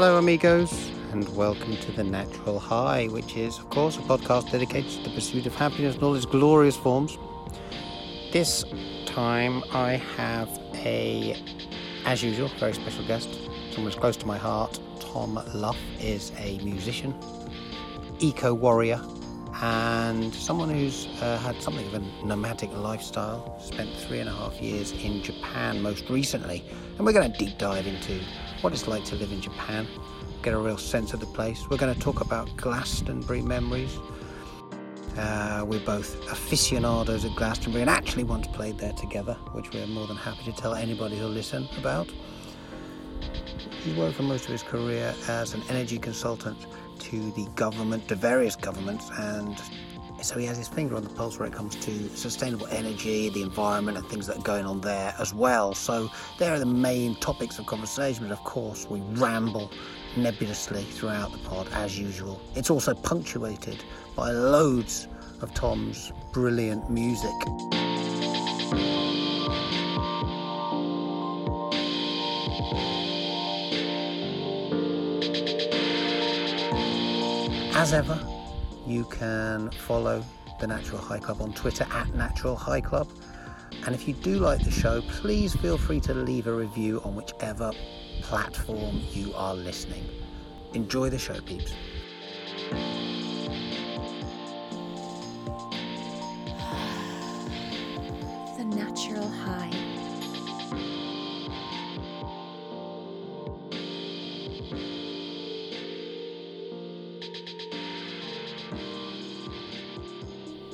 Hello, amigos, and welcome to The Natural High, which is, of course, a podcast dedicated to the pursuit of happiness in all its glorious forms. This time I have a, as usual, very special guest, someone who's close to my heart. Tom Luff is a musician, eco warrior, and someone who's uh, had something of a nomadic lifestyle. Spent three and a half years in Japan most recently, and we're going to deep dive into what it's like to live in Japan, get a real sense of the place. We're going to talk about Glastonbury memories. Uh, we're both aficionados at Glastonbury and actually once played there together, which we're more than happy to tell anybody who'll listen about. He worked for most of his career as an energy consultant to the government, to various governments, and so he has his finger on the pulse when it comes to sustainable energy, the environment, and things that are going on there as well. So there are the main topics of conversation, but of course we ramble nebulously throughout the pod as usual. It's also punctuated by loads of Tom's brilliant music. As ever, you can follow the Natural High Club on Twitter at Natural High Club. And if you do like the show, please feel free to leave a review on whichever platform you are listening. Enjoy the show, peeps. The natural high.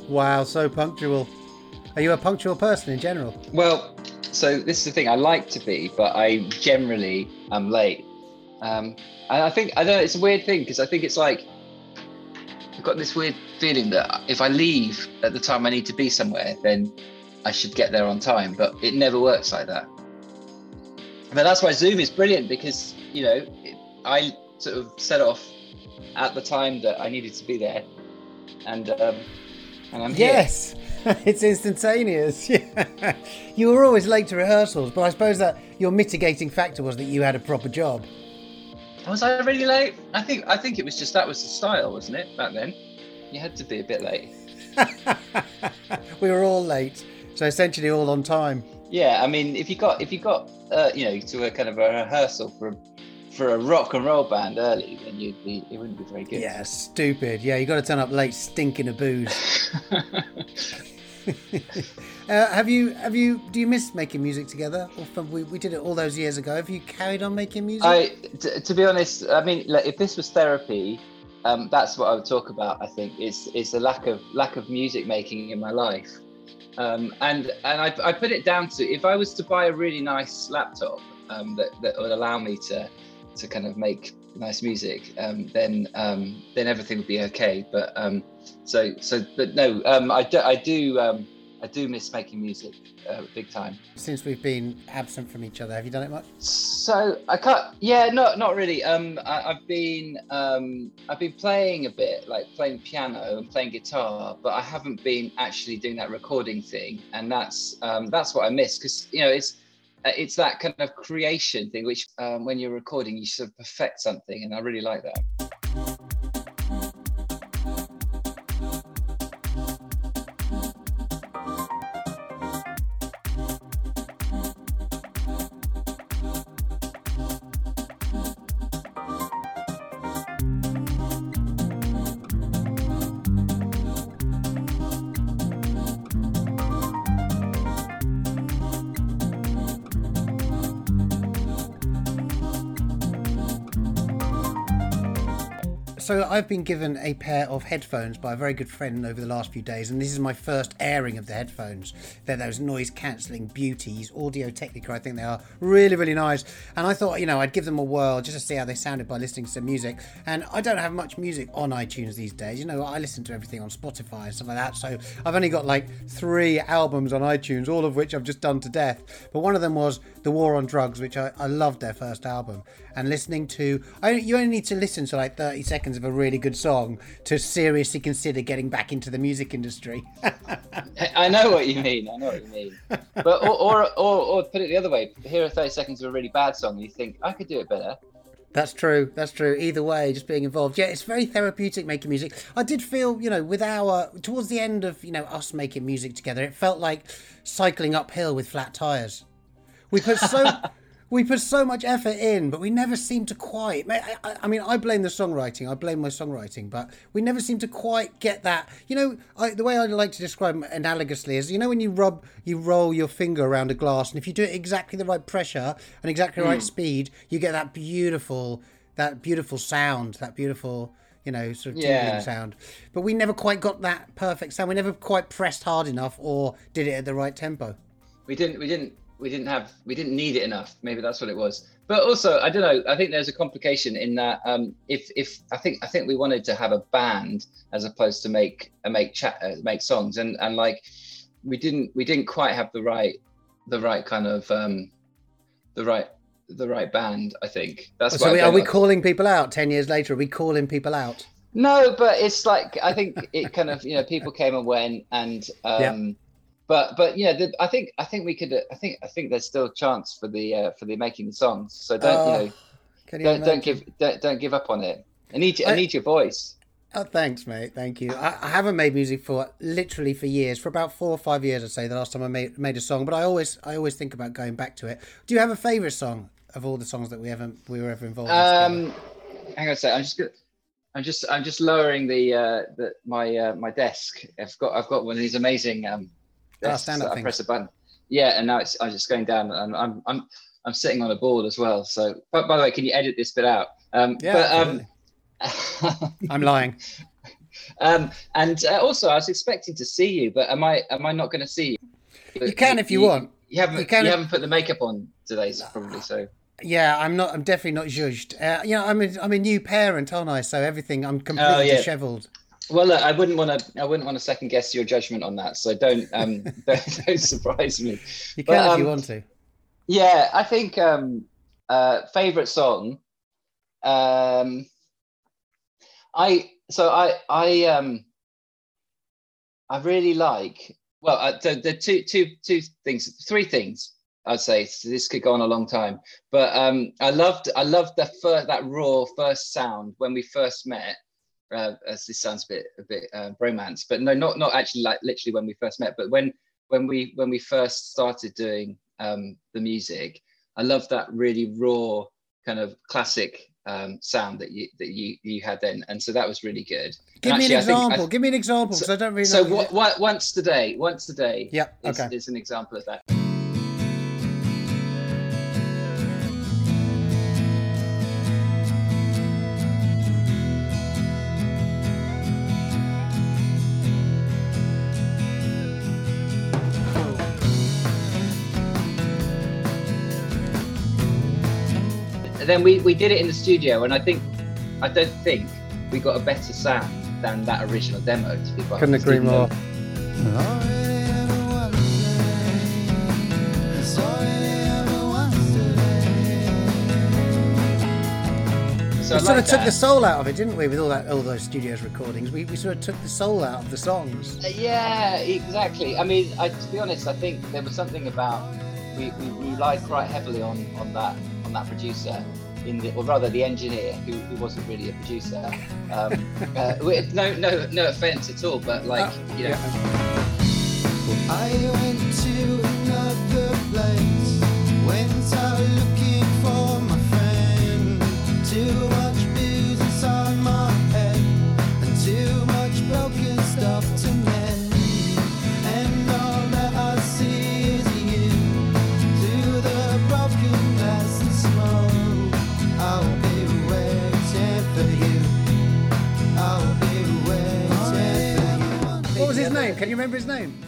Wow, so punctual. Are you a punctual person in general? Well, so this is the thing. I like to be, but I generally am late. Um, and I think I don't know. It's a weird thing because I think it's like I've got this weird feeling that if I leave at the time I need to be somewhere, then I should get there on time. But it never works like that. But that's why Zoom is brilliant because you know I sort of set off at the time that I needed to be there, and um, and I'm here. Yes, it's instantaneous. You were always late to rehearsals, but I suppose that your mitigating factor was that you had a proper job. Was I really late? I think I think it was just that was the style, wasn't it? Back then, you had to be a bit late. we were all late, so essentially all on time. Yeah, I mean, if you got if you got uh, you know to a kind of a rehearsal for a, for a rock and roll band early, then you'd be it wouldn't be very good. Yeah, stupid. Yeah, you got to turn up late, stinking of booze. uh, have you have you do you miss making music together? We we did it all those years ago. Have you carried on making music? I t- to be honest, I mean, like, if this was therapy, um, that's what I would talk about. I think it's it's a lack of lack of music making in my life. Um, and and I, I put it down to if I was to buy a really nice laptop um, that, that would allow me to to kind of make nice music, um, then um, then everything would be okay. But um, so so but no, um, I do I do um, I do miss making music uh, big time. Since we've been absent from each other, have you done it much? So I can't. Yeah, not not really. Um, I, I've been um, I've been playing a bit, like playing piano and playing guitar, but I haven't been actually doing that recording thing, and that's um, that's what I miss because you know it's it's that kind of creation thing, which um, when you're recording, you sort of perfect something, and I really like that. So I've been given a pair of headphones by a very good friend over the last few days, and this is my first airing of the headphones. They're those noise cancelling beauties, Audio Technica, I think they are really, really nice. And I thought, you know, I'd give them a whirl just to see how they sounded by listening to some music. And I don't have much music on iTunes these days. You know, I listen to everything on Spotify and stuff like that. So I've only got like three albums on iTunes, all of which I've just done to death. But one of them was The War on Drugs, which I, I loved their first album. And listening to, I, you only need to listen to like 30 seconds of a really good song to seriously consider getting back into the music industry. I know what you mean. I know what you mean. But or, or or or put it the other way. Here are thirty seconds of a really bad song, and you think I could do it better. That's true. That's true. Either way, just being involved. Yeah, it's very therapeutic making music. I did feel, you know, with our towards the end of you know us making music together, it felt like cycling uphill with flat tires. We put so we put so much effort in, but we never seem to quite. I, I, mean, I blame the songwriting. I blame my songwriting, but we never seem to quite get that. You know, I, the way I like to describe analogously is, you know, when you rub, you roll your finger around a glass, and if you do it exactly the right pressure and exactly the right hmm. speed, you get that beautiful, that beautiful sound, that beautiful. You know, sort of tingling Yeah. sound, but we never quite got that perfect sound. We never quite pressed hard enough or did it at the right tempo. we didn't we didn't we didn't have we didn't need it enough maybe that's what it was but also i don't know i think there's a complication in that um if if i think i think we wanted to have a band as opposed to make uh, make chat uh, make songs and and like we didn't we didn't quite have the right the right kind of um the right the right band i think that's So why we, are we like- calling people out ten years later? Are we calling people out? No, but it's like I think it kind of you know people came and went, and um, Yeah. But but yeah, the, I think I think we could uh, I think I think there's still a chance for the uh, for the making the songs. So don't Oh, you know Can you don't don't give don't, don't give up on it. I need you, I, I- need your voice. Oh, thanks, mate. Thank you. I, I haven't made music for literally for years, for about four or five years, I'd say. The last time I made made a song, but I always I always think about going back to it. Do you have a favourite song of all the songs that we ever we were ever involved in? Um, hang on a sec. I'm just gonna, I'm just I'm just lowering the uh the my uh, my desk. I've got I've got one of these amazing um Ah, desks stand-up I things. press a button. Yeah, and now it's I'm just going down and I'm I'm I'm sitting on a board as well. So but by the way, can you edit this bit out? Um Yeah, but um I'm lying. um and uh, also I was expecting to see you, but am I am I not going to see you? You can if you want. You haven't You you, if- haven't put the makeup on today, probably so. Yeah, I'm not. I'm definitely not judged. Uh, you know, I'm a, I'm a new parent, aren't I? So everything, I'm completely Oh, yeah. dishevelled. Well, look, I wouldn't want to. I wouldn't want to second guess your judgment on that. So don't um, don't, don't surprise me. You But, can if you um, want to. Yeah, I think um, uh, favorite song. Um, I so I I um I really like. Well, uh, the, the two two two things, three things. I'd say so this could go on a long time, but um, I loved I loved the first that raw first sound when we first met. Uh, as this sounds a bit a bit uh, bromance, but no, not not actually like literally when we first met, but when when we when we first started doing um, the music, I love that really raw kind of classic um, sound that you that you you had then, and so that was really good. Give And me an actually, I think- I- example. Give me an example, because I don't really so know. what, what once today, once today, is, okay. is an example of that. Then we, we did it in the studio, and I think I don't think we got a better sound than that original demo. To be quite Couldn't honest, agree more. So I we sort like of took the soul out of it, didn't we? With all that, all those studios recordings, we, we sort of took the soul out of the songs. Uh, Yeah, exactly. I mean, I, to be honest, I think there was something about we, we relied quite heavily on on that on that producer, in the, or rather the engineer, who, who wasn't really a producer. Um, uh, with- no, no, no offense at all, but like Uh, you know, I went to another place, went out looking for my friend. Too name? Can you remember his name?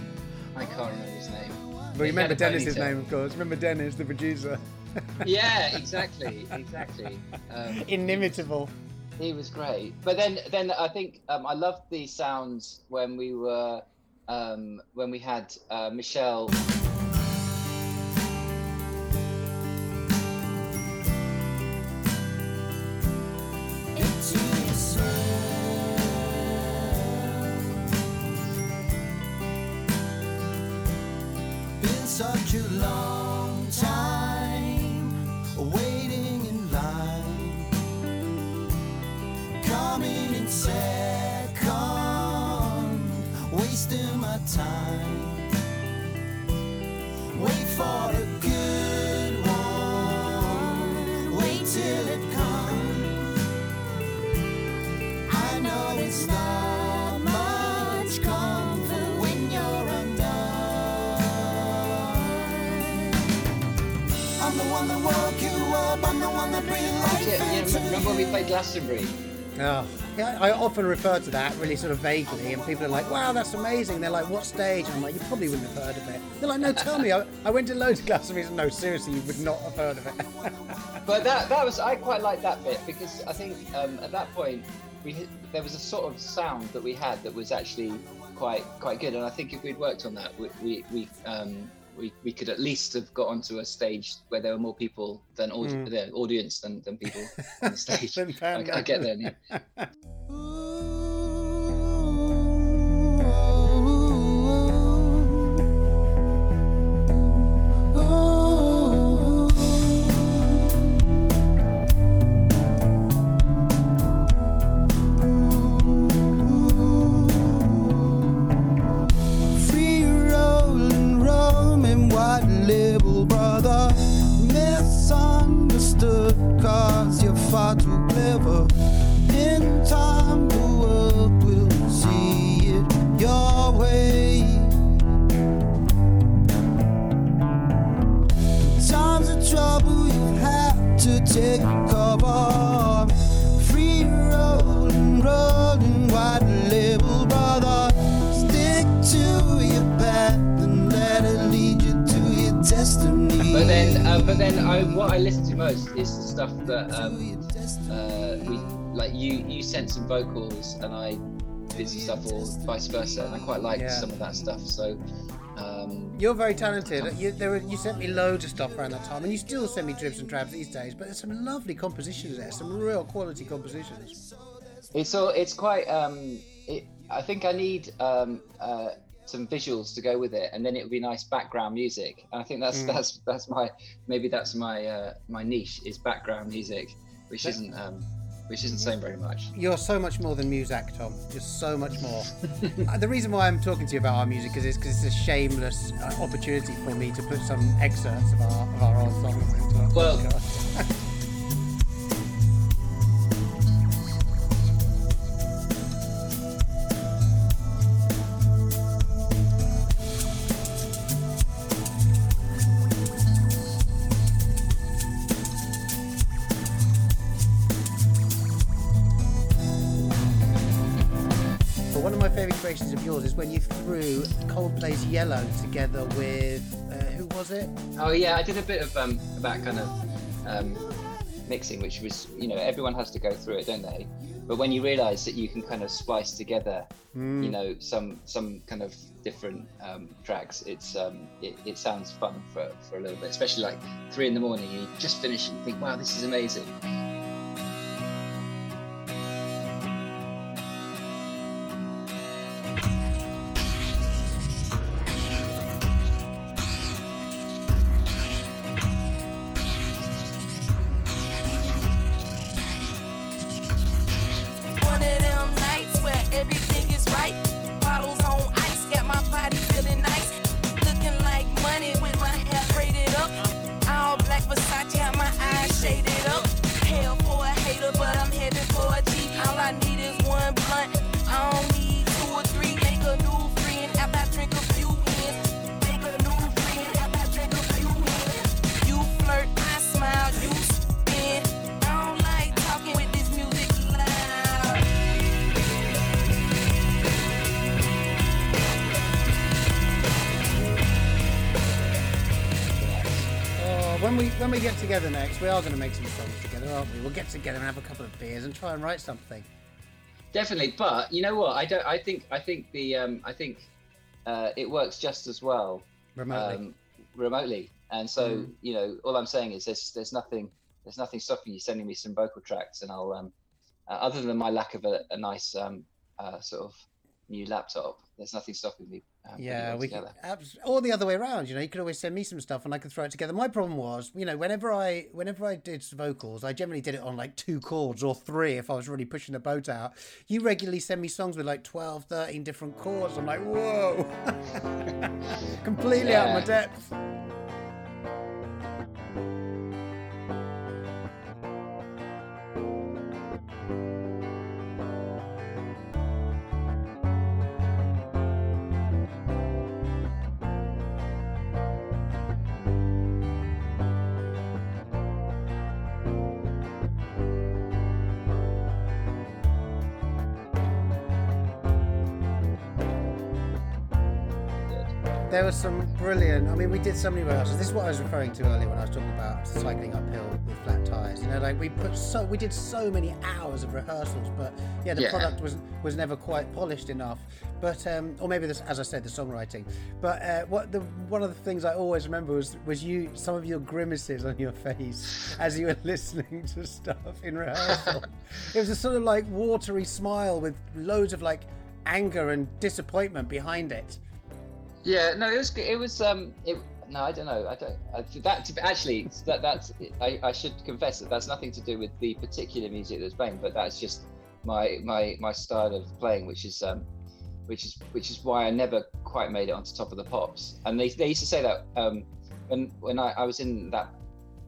I can't remember his name. Well, you remember Dennis's name, of course. Remember Dennis, the producer. Yeah, exactly, exactly. Um, Inimitable. He was great, but then then I think um, I loved the sounds when we were um, when we had uh, Michelle. Glastonbury? Oh, yeah, I often refer to that really sort of vaguely, and people are like, wow, that's amazing. They're like, what stage? And I'm like, you probably wouldn't have heard of it. They're like, no, tell me. I, I went to loads of Glastonbury's. No, seriously, you would not have heard of it. But that that was I quite liked that bit because I think um, at that point we hit, there was a sort of sound that we had that was actually quite quite good, and I think if we'd worked on that, we we we, um, we, we could at least have got onto a stage where there were more people than Mm. the audience than, than people on the stage. I, I get there. far too clever. In time, the world will see it your way. Times of trouble, you have to take cover. Then, uh, but then, I, what I listen to most is the stuff that um, uh, we like. You you sent some vocals, and I did some stuff, or vice versa. And I quite liked Yeah. some of that stuff. So. Um, You're very talented. You, there were, you sent me loads of stuff around that time, and you still send me dribs and drabs these days. But there's some lovely compositions there, some real quality compositions. It's all. It's quite. Um, it, I think I need um, uh, some visuals to go with it, and then it would be nice background music. And I think that's Mm. that's that's my maybe that's my uh, my niche is background music, which isn't um, which isn't saying very much. You're so much more than Muzak, Tom. You're so much more. Uh, the reason why I'm talking to you about our music is because it's a shameless uh, opportunity for me to put some excerpts of our of our old songs into our Well- podcast. Oh yeah, I did a bit of um, that kind of um, mixing, which was you know everyone has to go through it, don't they? But when you realise that you can kind of splice together, Hmm. you know, some some kind of different um, tracks, it's um, it, it sounds fun for, for a little bit, especially like three in the morning. You just finish and think, wow, this is amazing. Together next, we are going to make some songs together, aren't we? We'll get together and have a couple of beers and try and write something. Definitely, but you know what? I don't. I think. I think the. Um, I think uh, it works just as well Remotely. um, remotely. And so, Mm. you know, all I'm saying is there's there's nothing there's nothing stopping you sending me some vocal tracks, and I'll um, uh, other than my lack of a, a nice um, uh, sort of new laptop, there's nothing stopping me. Uh, yeah, we abs- or the other way around. You know, you could always send me some stuff and I could throw it together. My problem was, you know, whenever I whenever I did vocals, I generally did it on like two chords or three if I was really pushing the boat out. You regularly send me songs with like 12, 13 different chords. I'm like, whoa, completely out of my depth. There was some brilliant. I mean, we did so many rehearsals. This is what I was referring to earlier when I was talking about cycling uphill with flat tires. You know, like we put so we did so many hours of rehearsals, but yeah, the Yeah. product was was never quite polished enough. But um, or maybe this, as I said, the songwriting. But uh, what the one of the things I always remember was was you some of your grimaces on your face as you were listening to stuff in rehearsal. it was a sort of like watery smile with loads of like anger and disappointment behind it. Yeah, no, it was. It was um, it. No, I don't know. I don't. I, that actually, that that's. I, I should confess that that's nothing to do with the particular music that's playing, but that's just my my my style of playing, which is um, which is which is why I never quite made it onto top of the pops. And they, they used to say that um, when when I, I was in that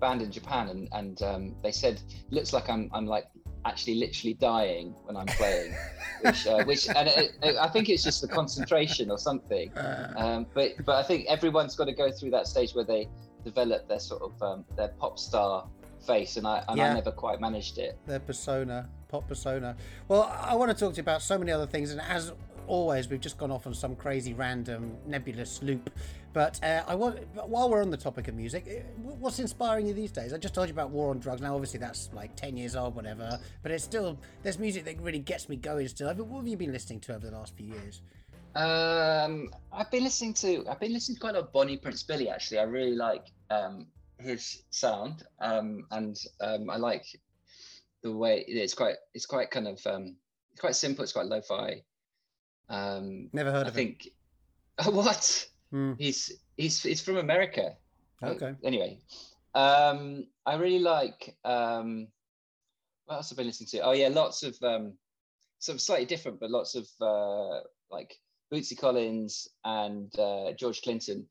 band in Japan, and and um, they said looks like I'm I'm like actually literally dying when I'm playing, which uh, which and it, it, I think it's just the concentration or something. Um, but but I think everyone's got to go through that stage where they develop their sort of um, their pop star face, and I and Yeah. I never quite managed it. their persona, pop persona. Well, I want to talk to you about so many other things, and as always, we've just gone off on some crazy, random, nebulous loop. But uh, I want, but while we're on the topic of music, uh, what's inspiring you these days? I just told you about War on Drugs. Now, obviously, that's like ten years old, whatever. But it's still there's music that really gets me going. Still, what have you been listening to over the last few years? Um, I've been listening to I've been listening to quite a lot of Bonnie Prince Billy actually. I really like um, his sound, um, and um, I like the way it's quite it's quite kind of um, it's quite simple. It's quite lo-fi. Um, Never heard I of think what Hmm. he's he's he's from America. Uh, Okay. Anyway, um, I really like um, what else have I been listening to? Oh yeah, lots of um, some slightly different, but lots of uh, like Bootsy Collins and uh, George Clinton,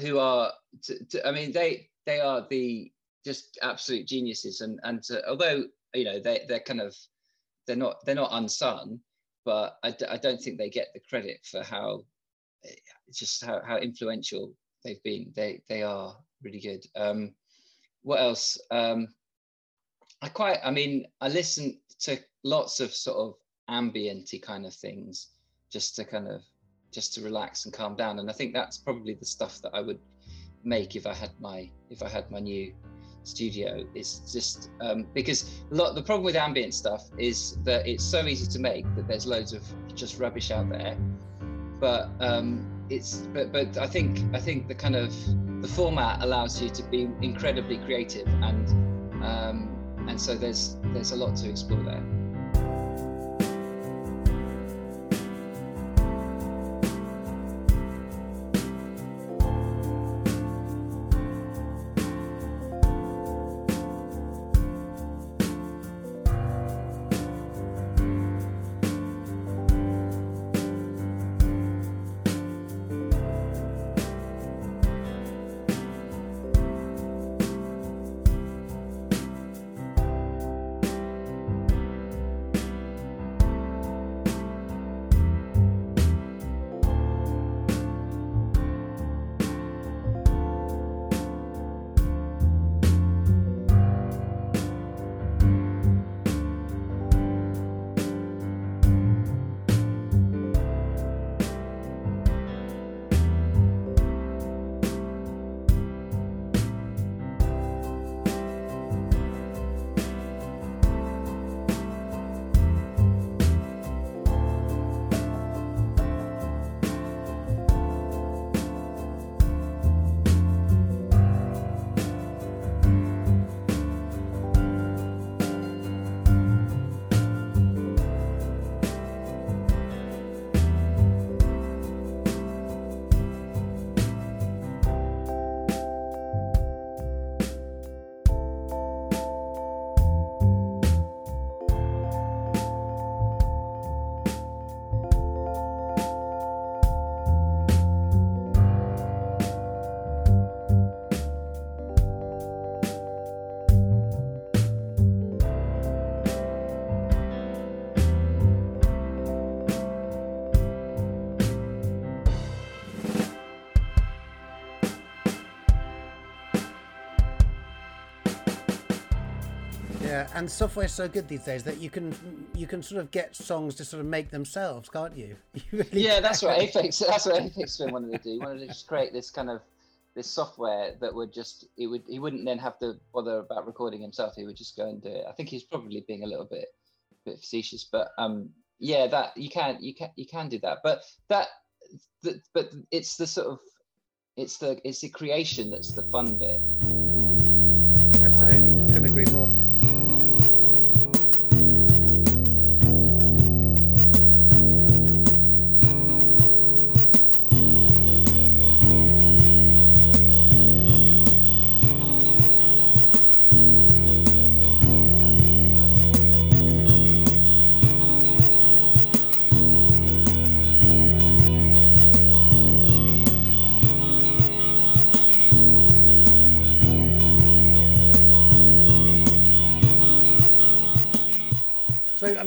who are, t- t- I mean, they they are the just absolute geniuses, and and to, although you know they they're kind of they're not they're not unsung, but I, d- I don't think they get the credit for how just how, how influential they've been. They they are really good. Um, what else? Um, I quite. I mean, I listen to lots of sort of ambienty kind of things, just to kind of just to relax and calm down. And I think that's probably the stuff that I would make if I had my if I had my new studio. is just um, because a lot. The problem with ambient stuff is that it's so easy to make that there's loads of just rubbish out there. But um, it's but but I think I think the kind of the format allows you to be incredibly creative and um, and so there's there's a lot to explore there. Yeah, and software's so good these days that you can you can sort of get songs to sort of make themselves, can't you? you really yeah, that's what Aphex. That's what Twin wanted to do. He wanted to just create this kind of this software that would just it would he wouldn't then have to bother about recording himself. He would just go and do it. I think he's probably being a little bit bit facetious, but um, yeah, that you can you can you can do that. But that, the, but it's the sort of it's the it's the creation that's the fun bit. Mm, absolutely, couldn't agree more.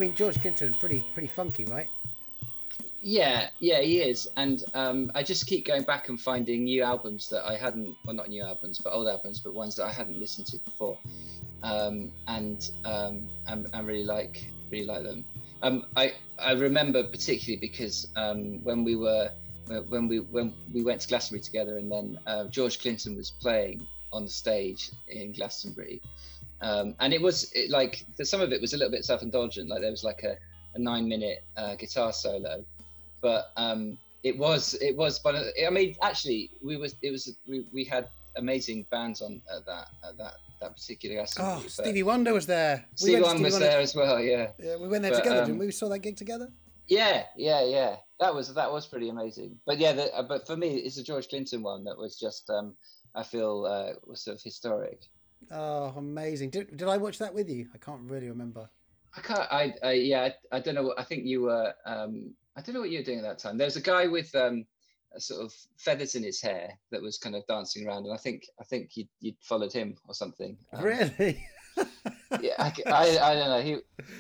Mean, George Clinton, pretty pretty funky, right? Yeah, yeah, he is, and um, I just keep going back and finding new albums that I hadn't, well, not new albums, but old albums, but ones that I hadn't listened to before, um, and um, and, really like really like them. Um, I I remember particularly because um, when we were when we when we went to Glastonbury together, and then uh, George Clinton was playing on the stage in Glastonbury, um, and it was it, like the, some of it was a little bit self-indulgent. Like there was like a, a nine-minute uh, guitar solo, but um, it was it was. But I mean, actually, we was it was we, we had amazing bands on at that at that that particular Glastonbury. Oh, but Stevie Wonder was there. Stevie went Wonder was Wonder- there as well. Yeah, Yeah, we went there but, together, um, didn't we? We saw that gig together. yeah, yeah, yeah. That was that was pretty amazing. But yeah, the, uh, but for me, it's the George Clinton one that was just um, I feel uh, was sort of historic. Oh, amazing! Did, did I watch that with you? I can't really remember. I can't. I, I yeah. I, I don't know. I think you were. Um, I don't know what you were doing at that time. There was a guy with um, a sort of feathers in his hair that was kind of dancing around, and I think I think you you'd followed him or something. Um, really? Yeah. I, I, I don't know. He,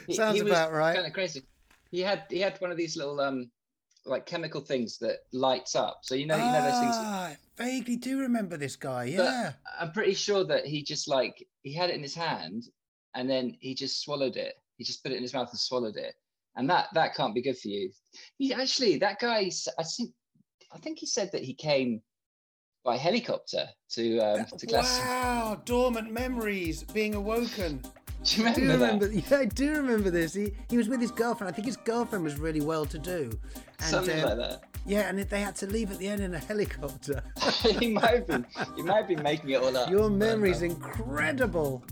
he Sounds he about right. Kind of crazy. He had he had one of these little um like chemical things that lights up. So you know you know those things. Ah, I vaguely do remember this guy. But Yeah. I'm pretty sure that he just like he had it in his hand and then he just swallowed it. He just put it in his mouth and swallowed it. And that that can't be good for you. He actually that guy I think I think he said that he came by helicopter to um to Glasgow. Wow, dormant memories being awoken. Do you I do remember, remember. that? Yeah, I do remember this. He he was with his girlfriend. I think his girlfriend was really well to do. And, Something um, like that. Yeah, and they had to leave at the end in a helicopter. he might be. he might have been making it all up. Your but, memory's um, incredible.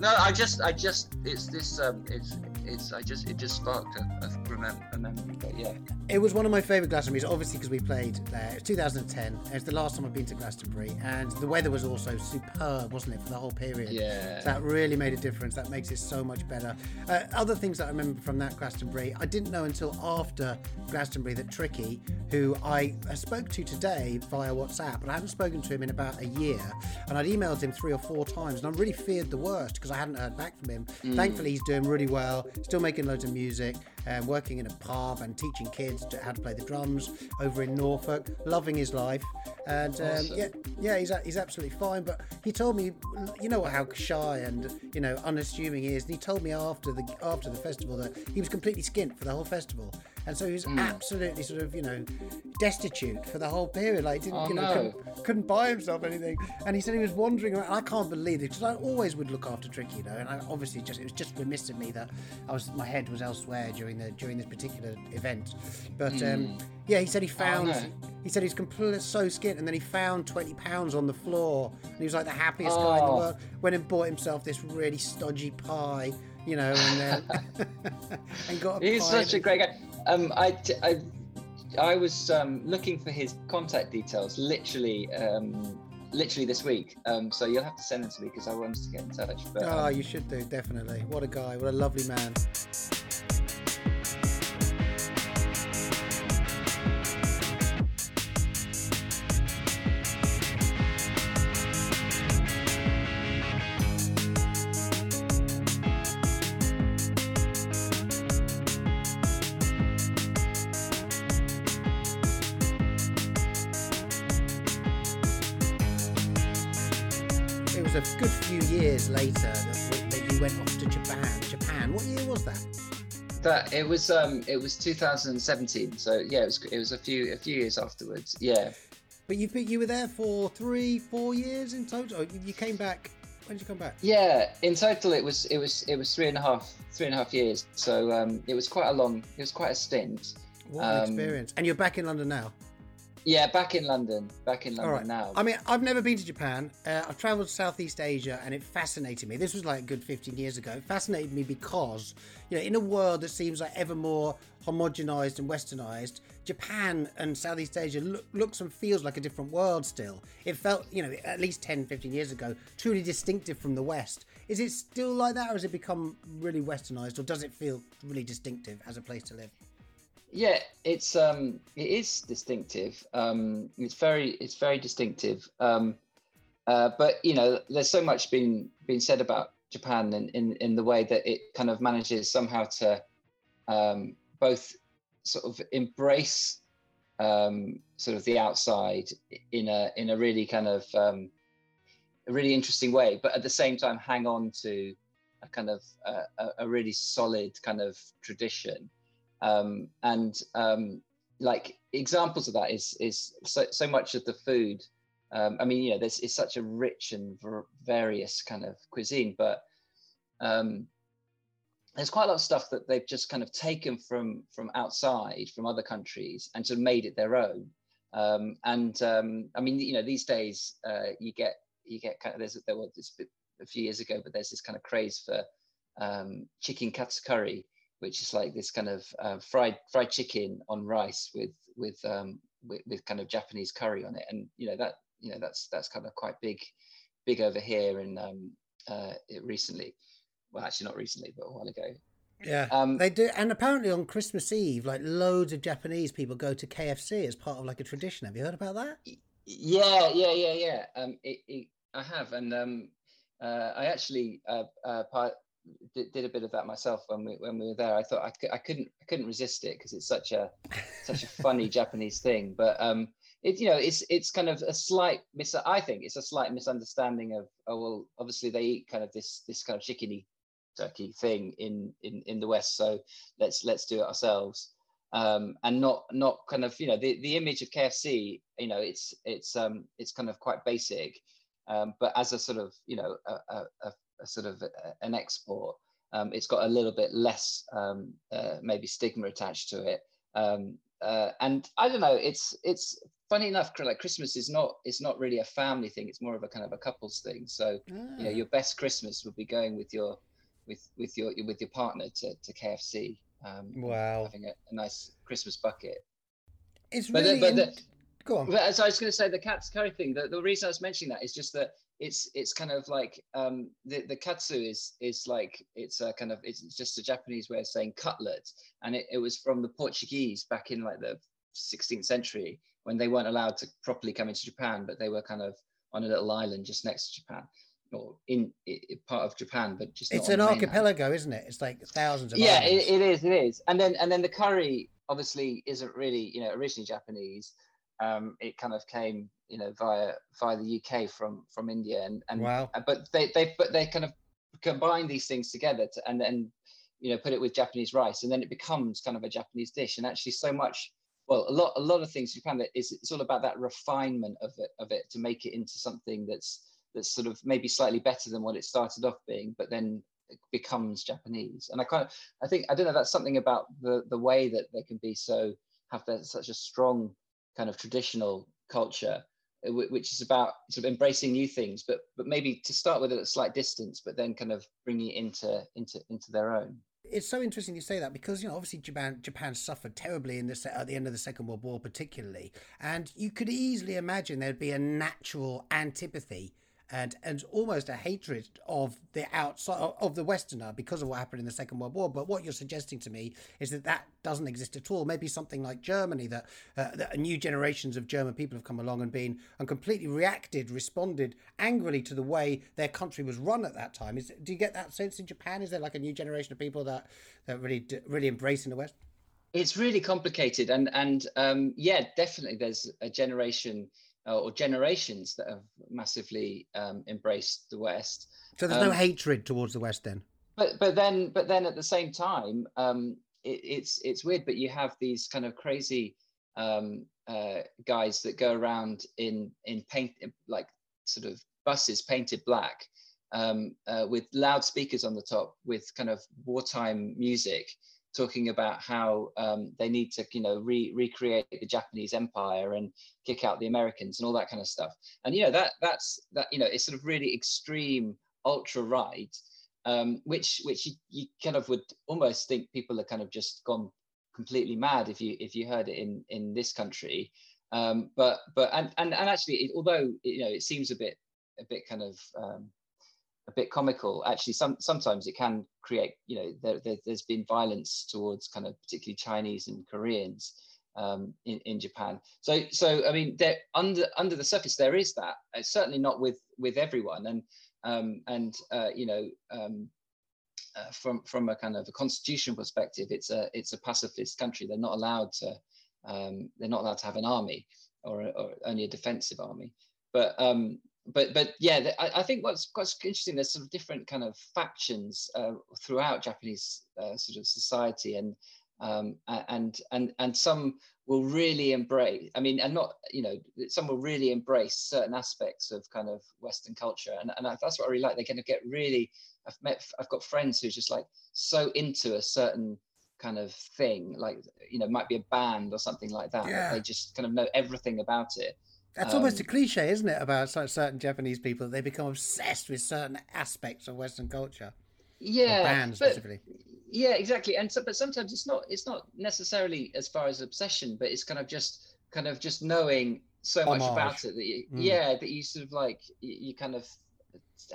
No, I just, I just, it's this, um, it's, it's, I just, it just sparked a, a, remem- a memory. But yeah, It was one of my favourite Glastonbury's, obviously because we played there. It was 2010. It's the last time I've been to Glastonbury, and the weather was also superb, wasn't it, for the whole period? Yeah. So that really made a difference. That makes it so much better. Uh, other things that I remember from that Glastonbury, I didn't know until after Glastonbury that Tricky, who I spoke to today via WhatsApp, but I hadn't spoken to him in about a year, and I'd emailed him three or four times, and I really feared the worst because I hadn't heard back from him. Thankfully, he's doing really well, still making loads of music, and working in a pub and teaching kids to- how to play the drums over in Norfolk, loving his life, and um, Awesome. yeah, yeah, he's he's absolutely fine. But he told me, you know how shy and you know unassuming he is, and he told me after the after the festival that he was completely skint for the whole festival, and so he was absolutely sort of you know destitute for the whole period. Like didn't Oh, you know no. couldn't, couldn't buy himself anything, and he said he was wandering around. I can't believe it because I always would look after Tricky, know, and I obviously just it was just remiss of me that I was my head was elsewhere during the during this particular event, but um, yeah, he said he found. no. He said he's completely so skint, and then he found twenty pounds on the floor, and he was like the happiest guy in the Oh. world. Went and bought himself this really stodgy pie, you know, and uh, and got a he's such a great guy. Um, I, t- I, I was um, looking for his contact details literally, um, literally this week. Um, so you'll have to send them to me because I wanted to get in touch. But Oh, you should do definitely. What a guy! What a lovely man. Years later that, that you went off to Japan. Japan. What year was that? That it was um it was 2017. So yeah, it was it was a few a few years afterwards. Yeah. But you you were there for three, four years in total. You- You came back. When did you come back? Yeah, in total it was it was it was three and a half three and a half years. So um, it was quite a long it was quite a stint. What an Um, experience! And you're back in London now. Yeah, back in London, back in London right. now. I mean, I've never been to Japan. Uh, I've travelled to Southeast Asia, and it fascinated me. This was like a good 15 years ago. It fascinated me because, you know, in a world that seems like ever more homogenized and westernized, Japan and Southeast Asia look, looks and feels like a different world still. It felt, you know, at least 10, 15 years ago, truly distinctive from the West. Is it still like that, or has it become really westernized, or does it feel really distinctive as a place to live? Yeah, it's um, it is distinctive. Um, it's very, it's very distinctive. Um, uh, but you know, there's so much been been said about Japan in, in in the way that it kind of manages somehow to um, both sort of embrace um, sort of the outside in a in a really kind of um, a really interesting way, but at the same time hang on to a kind of uh, a, a really solid kind of tradition um, and um, like examples of that is is so, so much of the food. Um, i mean you know there's it's such a rich and var- various kind of cuisine but um, there's quite a lot of stuff that they've just kind of taken from from outside from other countries and sort of made it their own. Um, and um, i mean you know these days uh, you get you get kind of there's there was this a few years ago but there's this kind of craze for um, chicken katsu curry which is like this kind of uh, fried fried chicken on rice with with, um, with with kind of Japanese curry on it, and you know that you know that's that's kind of quite big big over here and um, uh, it recently. Well, actually not recently, but a while ago. Yeah, Um, they do, and apparently on Christmas Eve, like loads of Japanese people go to KFC as part of like a tradition. Have you heard about that? Yeah, yeah, yeah, yeah. Um, it, it, I have, and um, uh, I actually uh, uh, part, did, did a bit of that myself when we when we were there. I thought I, I couldn't I couldn't resist it because it's such a such a funny Japanese thing. But um, it you know it's it's kind of a slight mis. I think it's a slight misunderstanding of oh well obviously they eat kind of this this kind of chickeny turkey thing in in in the West, so let's let's do it ourselves. Um, and not not kind of you know the, the image of KFC you know it's it's um it's kind of quite basic um, but as a sort of you know a, a, a, a sort of a, an export um, it's got a little bit less um, uh, maybe stigma attached to it um, uh, and I don't know it's it's funny enough like Christmas is not it's not really a family thing it's more of a kind of a couples thing so you know your best Christmas would be going with your with with your with your partner to, to KFC um, Wow. having a, a nice Christmas bucket It's but really. the, but in- the, Go on. so I was going to say the katsu curry thing. The, the reason I was mentioning that is just that it's it's kind of like um, the the katsu is is like it's a kind of it's just a Japanese way of saying cutlet, and it, it was from the Portuguese back in like the 16th century when they weren't allowed to properly come into Japan, but they were kind of on a little island just next to Japan or in i i- part of Japan, but just It's an archipelago, isn't it? It's like thousands of. yeah it, it is it is and then and then the curry obviously isn't really you know originally japanese um it kind of came you know via via the uk from from india and and Wow. uh, but they they but they kind of combine these things together to, and then you know put it with japanese rice and then it becomes kind of a japanese dish and actually so much well a lot a lot of things in japan that is it's all about that refinement of it of it to make it into something that's that's sort of maybe slightly better than what it started off being but then it becomes japanese and i kind of i think i don't know that's something about the the way that they can be so have that such a strong kind of traditional culture which is about sort of embracing new things but but maybe to start with at a slight distance but then kind of bringing it into into into their own. It's so interesting you say that because you know obviously Japan Japan suffered terribly in the at the end of the Second World War particularly, and you could easily imagine there'd be a natural antipathy and and almost a hatred of the outside of the Westerner because of what happened in the Second World War. But what you're suggesting to me is that that doesn't exist at all. Maybe something like Germany that, uh, that new generations of German people have come along and been and completely reacted, responded angrily to the way their country was run at that time. Is do you get that sense in Japan? Is there like a new generation of people that that really really embracing the West? it's really complicated and and um, yeah definitely there's a generation or generations that have massively um, embraced the west So there's no Um, hatred towards the West then. but but then but then at the same time um it, it's it's weird but you have these kind of crazy um uh guys that go around in in paint like sort of buses painted black um uh, with loudspeakers on the top with kind of wartime music talking about how um, they need to you know re- recreate the japanese empire and kick out the americans and all that kind of stuff. And you know that that's that you know it's sort of really extreme ultra right um, which which you, you kind of would almost think people are kind of just gone completely mad if you if you heard it in in this country. Um, but but and and, and actually although you know it seems a bit a bit kind of um, a bit comical actually some sometimes it can create you know there, there, there's been violence towards kind of particularly chinese and koreans um, in, in japan so so i mean there under under the surface there is that uh, certainly not with with everyone and um, and uh, you know um, uh, from from a kind of a constitutional perspective, it's a it's a pacifist country. They're not allowed to um, they're not allowed to have an army or, or only a defensive army. But um, but but yeah, I, I think what's what's interesting. There's sort of different kind of factions uh, throughout Japanese uh, sort of society, and um, and and and some will really embrace. I mean, and not you know, some will really embrace certain aspects of kind of Western culture, and and that's what I really like. They're going to get really. I've met. I've got friends who's just like so into a certain kind of thing, like you know, might be a band or something like that. Yeah. They just kind of know everything about it. That's almost a Um, cliche, isn't it, about certain Japanese people? They become obsessed with certain aspects of Western culture. Yeah, but- specifically. yeah exactly and so but sometimes it's not it's not necessarily as far as obsession but it's kind of just kind of just knowing so much about it that you, Mm. yeah that you sort of like you, you kind of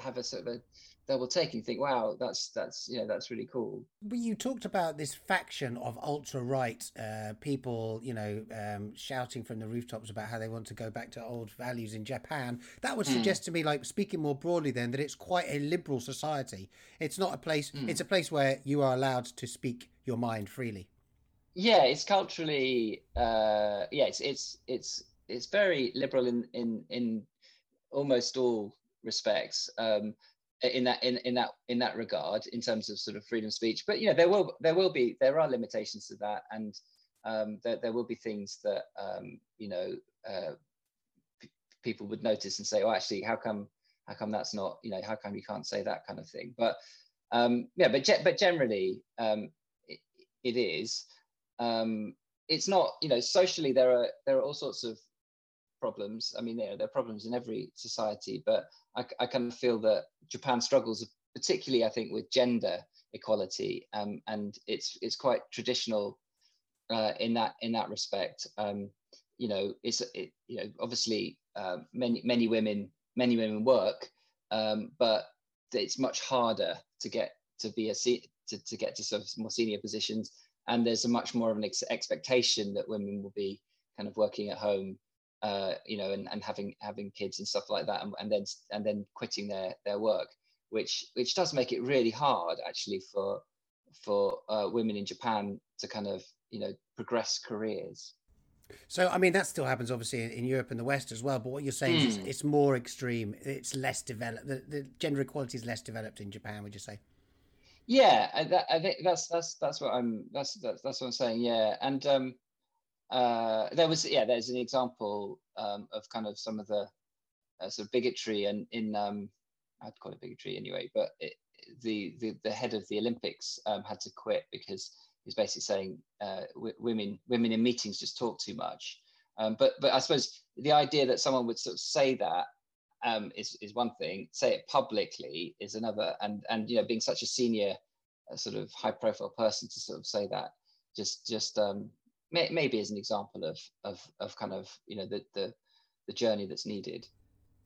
have a sort of a double take and you think wow that's that's you know that's really cool But you talked about this faction of ultra right uh, people, you know, um, shouting from the rooftops about how they want to go back to old values in Japan. That would suggest to me, like speaking more broadly, then that it's quite a liberal society. It's not a place. It's a place where you are allowed to speak your mind freely. yeah it's culturally uh yeah it's it's it's it's very liberal in in in almost all respects um in that in, in that in that regard in terms of sort of freedom of speech. But you know there will there will be there are limitations to that. And um there, there will be things that um you know uh p- people would notice and say oh actually how come how come that's not you know how come you can't say that kind of thing? But um yeah but ge- but generally um it, it is. Um it's not you know socially there are there are all sorts of problems. I mean there, are problems in every society but I, I kind of feel that japan struggles particularly i think with gender equality um, and it's it's quite traditional uh, in that in that respect. Um, you know it's it, you know obviously uh, many many women many women work um, but it's much harder to get to be a se- to, to get to sort of more senior positions and there's a much more of an ex- expectation that women will be kind of working at home uh, you know and, and having having kids and stuff like that and, and then and then quitting their their work which which does make it really hard actually for for uh, women in japan to kind of you know progress careers So, I mean, that still happens obviously in, Europe and the West as well. But what you're saying is it's, it's more extreme. It's less developed. The, the gender equality is less developed in Japan. Would you say? yeah I, that, I think that's that's that's what i'm that's that's, that's what i'm saying yeah and um uh there was yeah there's an example um of kind of some of the uh, sort of bigotry and in um i'd call it bigotry anyway but it, the, the the head of the olympics um, had to quit because he's basically saying uh, w- women women in meetings just talk too much um, but but i suppose the idea that someone would sort of say that um, is is one thing. Say it publicly is another, and and you know, being such a senior, uh, sort of high profile person to sort of say that, just just um, may, maybe as an example of of of kind of you know the the the journey that's needed.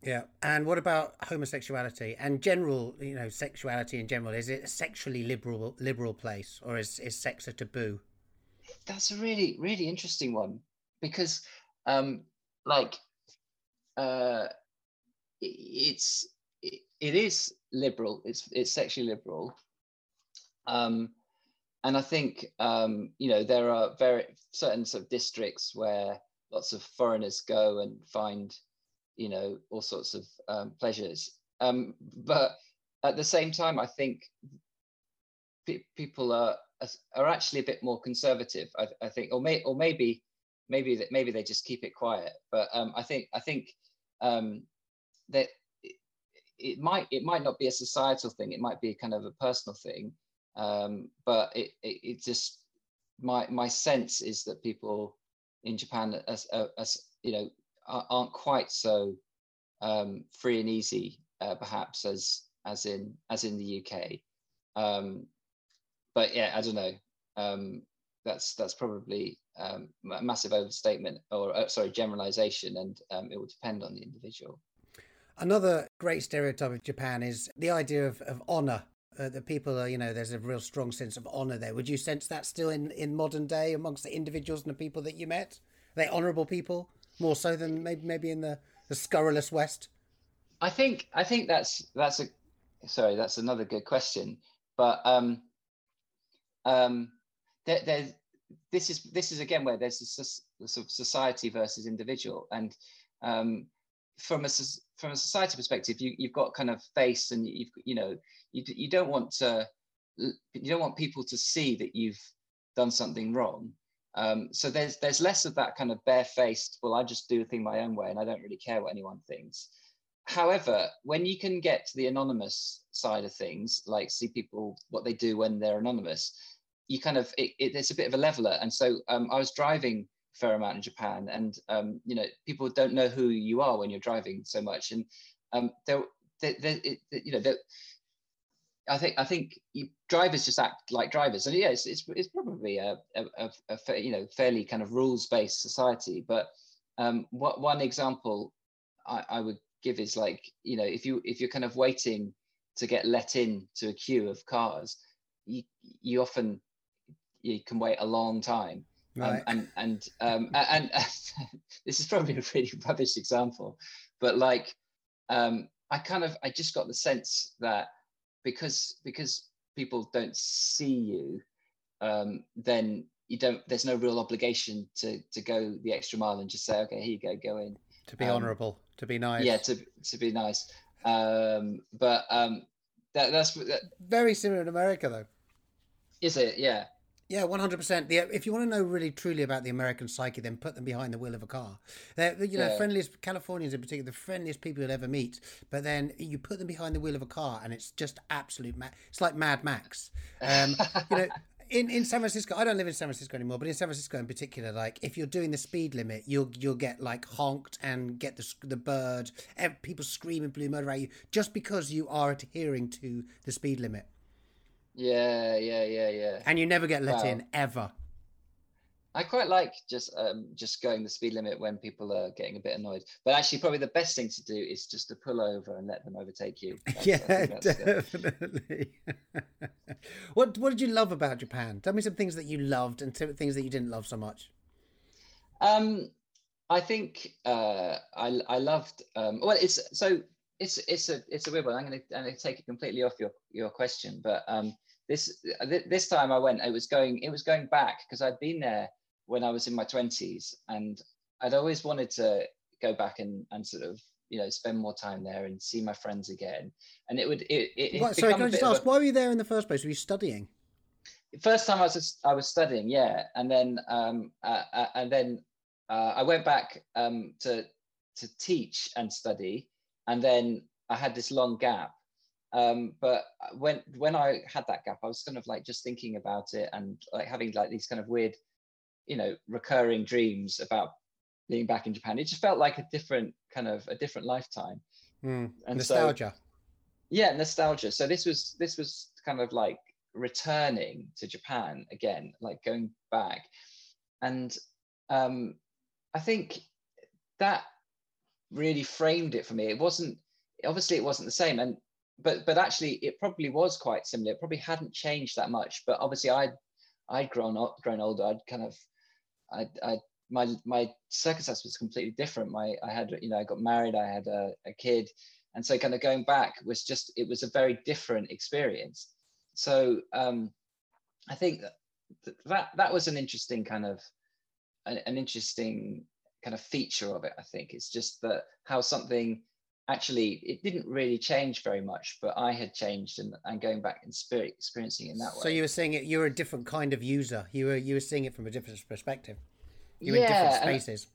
Yeah. And what about homosexuality and general, you know, sexuality in general? Is it a sexually liberal liberal place, or is is sex a taboo? That's a really really interesting one because um, like uh, it's it, it is liberal. It's it's sexually liberal. Um, and I think um, you know there are very certain sort of districts where lots of foreigners go and find you know all sorts of um, pleasures. Um, but at the same time, I think pe- people are are actually a bit more conservative. I, I think, or may or maybe maybe that maybe they just keep it quiet. But um, I think I think um, that it, it might it might not be a societal thing. It might be kind of a personal thing. Um, but it, it it just my my sense is that people in Japan as as you know aren't quite so um, free and easy uh, perhaps as as in as in the UK. Um, but yeah, I don't know. Um, that's that's probably um, a massive overstatement or uh, sorry generalization, and um, it will depend on the individual. Another great stereotype of Japan is the idea of, of honor. Uh, people are, you know, there's a real strong sense of honor there. Would you sense that still in, in modern day amongst the individuals and the people that you met? Are they honourable people more so than maybe maybe in the, the scurrilous West? I think I think that's that's a sorry that's another good question, but um, um, there, there's this is this is again where there's this, sort of society versus individual, and um, from a from a society perspective, you you've got kind of face, and you've you know you you don't want to you don't want people to see that you've done something wrong. Um, so there's there's less of that kind of barefaced. Well, I just do a thing my own way, and I don't really care what anyone thinks. However, when you can get to the anonymous side of things, like see people what they do when they're anonymous, you kind of it, it, it's a bit of a leveler. And so um, I was driving fair amount in Japan, and um, you know people don't know who you are when you're driving so much, and um, there, you know, there, I think I think you, drivers just act like drivers, and yeah, it's it's, it's probably a, a, a, a you know fairly kind of rules based society. But um, what one example I, I would give is like you know if you if you're kind of waiting to get let in to a queue of cars, you you often you can wait a long time. Um, right. Um, and and um, and, and this is probably a really rubbish example, but like um, I kind of I just got the sense that because because people don't see you, um, then you don't. There's no real obligation to to go the extra mile and just say, okay, here you go, go in. To be um, honourable, to be nice. Yeah, to to be nice. Um, but um, that that's that, very similar in America, though. Is it? Yeah. Yeah, one hundred percent. If you want to know really truly about the American psyche, then put them behind the wheel of a car. They're you know yeah. friendliest Californians in particular, the friendliest people you'll ever meet. But then you put them behind the wheel of a car, and it's just absolute. Ma- it's like Mad Max. Um, you know, in, in San Francisco, I don't live in San Francisco anymore, but in San Francisco in particular, like if you're doing the speed limit, you'll you'll get like honked and get the the bird, people screaming blue murder at you just because you are adhering to the speed limit. Yeah, yeah, yeah, yeah. And you never get let in ever. I quite like just um, just going the speed limit when people are getting a bit annoyed. But actually, probably the best thing to do is just to pull over and let them overtake you. That's, yeah, definitely. what What did you love about Japan? Tell me some things that you loved and some things that you didn't love so much. Um, I think uh, I I loved. Um, well, it's so it's it's a it's a weird one. I'm going to I'm going to take it completely off your your question, but um, this this time I went. It was going it was going back because I'd been there when I was in my twenties, and I'd always wanted to go back and and sort of you know spend more time there and see my friends again. And it would it. it what, sorry, can I just ask a, why were you there in the first place? Were you studying? First time I was I was studying, yeah, and then um uh, uh, and then uh, I went back um to to teach and study, and then I had this long gap um, but when when I had that gap, I was kind of like just thinking about it and like having like these kind of weird, you know, recurring dreams about being back in Japan. It just felt like a different kind of a different lifetime. Mm, and nostalgia. So, yeah, nostalgia. So this was this was kind of like returning to Japan again, like going back, and um, I think that really framed it for me. It wasn't obviously it wasn't the same, and but but actually it probably was quite similar. It probably hadn't changed that much. But obviously I'd I'd grown up, grown older. I'd kind of I I my my circumstance was completely different. My I had you know I got married, I had a, a kid, and so kind of going back was just it was a very different experience. So um, I think that that that was an interesting kind of an, an interesting kind of feature of it. I think it's just that how something actually it didn't really change very much, but I had changed and, and going back and spirit experiencing it in that way. So you were seeing it. You were a different kind of user. You were you were seeing it from a different perspective. You were in different spaces.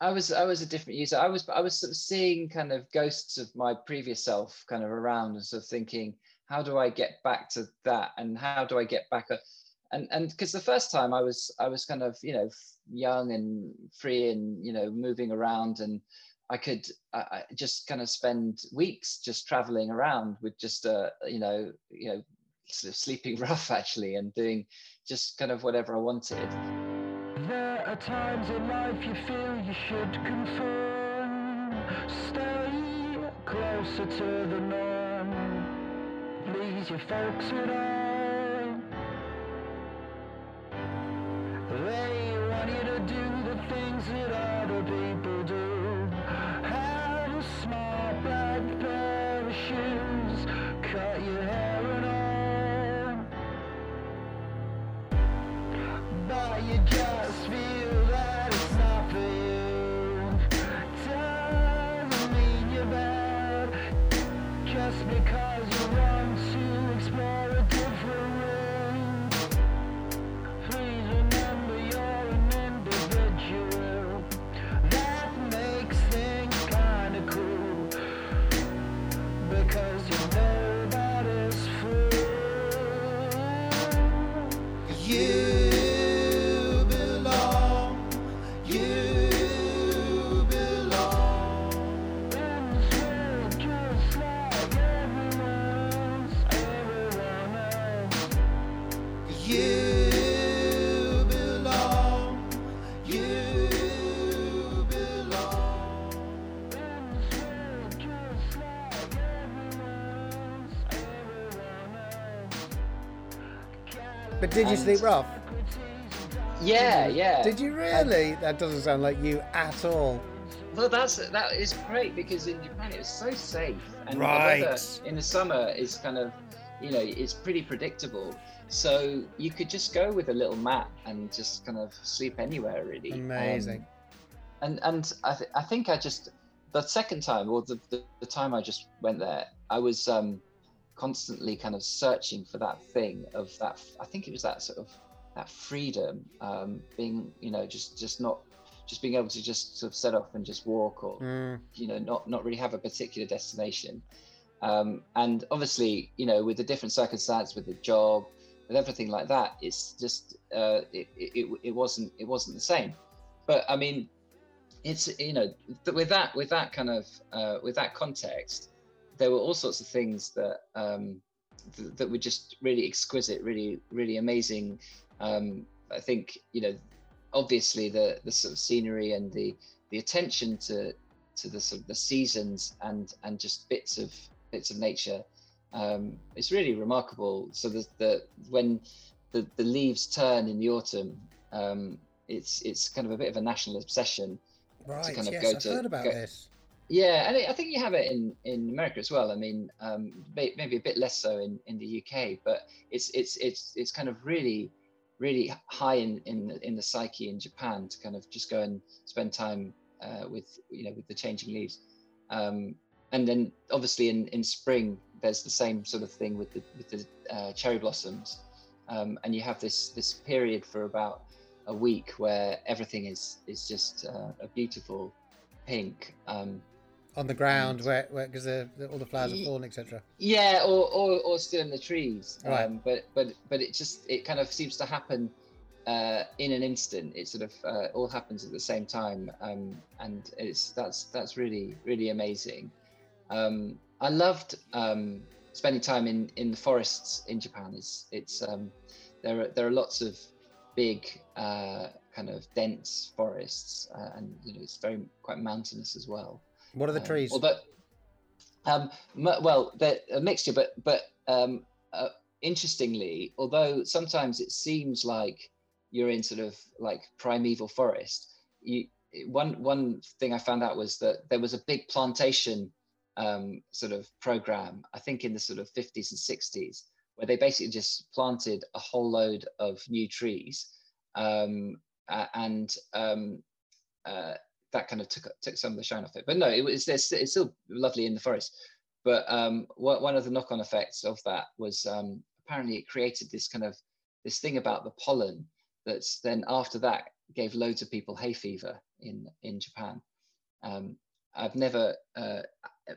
I was I was a different user. I was I was sort of seeing kind of ghosts of my previous self kind of around and sort of thinking, how do I get back to that? And how do I get back? A, and and because the first time I was I was kind of you know young and free and you know moving around and I could I, I just kind of spend weeks just traveling around with just uh you know you know sort of sleeping rough actually and doing just kind of whatever I wanted. There are times in life you feel you should conform. Stay closer to the norm. Please your folks at all. They did you sleep rough? Yeah, yeah. Did you really? That doesn't sound like you at all. Well, that's that is great because in Japan it was so safe, and Right. the weather in the summer is kind of, you know, it's pretty predictable. So you could just go with a little mat and just kind of sleep anywhere, really. Amazing. Um, and and I, th- I think I just the second time or the, the, the time I just went there, I was um, constantly kind of searching for that thing of that. I think it was that sort of that freedom, um, being you know just just not just being able to just sort of set off and just walk or Mm. you know not not really have a particular destination. Um, and obviously, you know, with the different circumstance, with the job, with everything like that, it's just uh, it, it, it, wasn't it wasn't the same. But I mean, it's you know th- with that with that kind of uh, with that context there were all sorts of things that um, th- that were just really exquisite really really amazing um, i think you know obviously the the sort of scenery and the the attention to to the sort of the seasons and and just bits of bits of nature um, it's really remarkable so the, the when the, the leaves turn in the autumn um, it's it's kind of a bit of a national obsession Right. kind of yes, go I've to- heard about go- this. Yeah, and I think you have it in in America as well. I mean, um, maybe a bit less so in, in the UK, but it's it's it's it's kind of really really high in in the, in the psyche in Japan to kind of just go and spend time uh, with you know with the changing leaves, um, and then obviously in in spring there's the same sort of thing with the with the uh, cherry blossoms, um, and you have this this period for about a week where everything is is just uh, a beautiful pink. Um, On the ground where because the, the, all the flowers are fallen, etc. yeah, or, or or still in the trees. Right. Um, but but but it just it kind of seems to happen uh, in an instant. It sort of uh, all happens at the same time, um, and it's that's that's really really amazing. Um, I loved um, spending time in in the forests in Japan. It's it's um, there are there are lots of big uh, kind of dense forests, uh, and you know it's very quite mountainous as well. What are the Um, trees? Although, um, well, they're a mixture, but but um, uh, interestingly, although sometimes it seems like you're in sort of like primeval forest, you one one thing I found out was that there was a big plantation um, sort of program, I think in the sort of 50s and 60s, where they basically just planted a whole load of new trees um, and um, uh, that kind of took took some of the shine off it. But no, it was there's it's still lovely in the forest. But um, what, one of the knock-on effects of that was um, apparently it created this kind of this thing about the pollen that's then after that gave loads of people hay fever in in Japan. Um, I've never uh,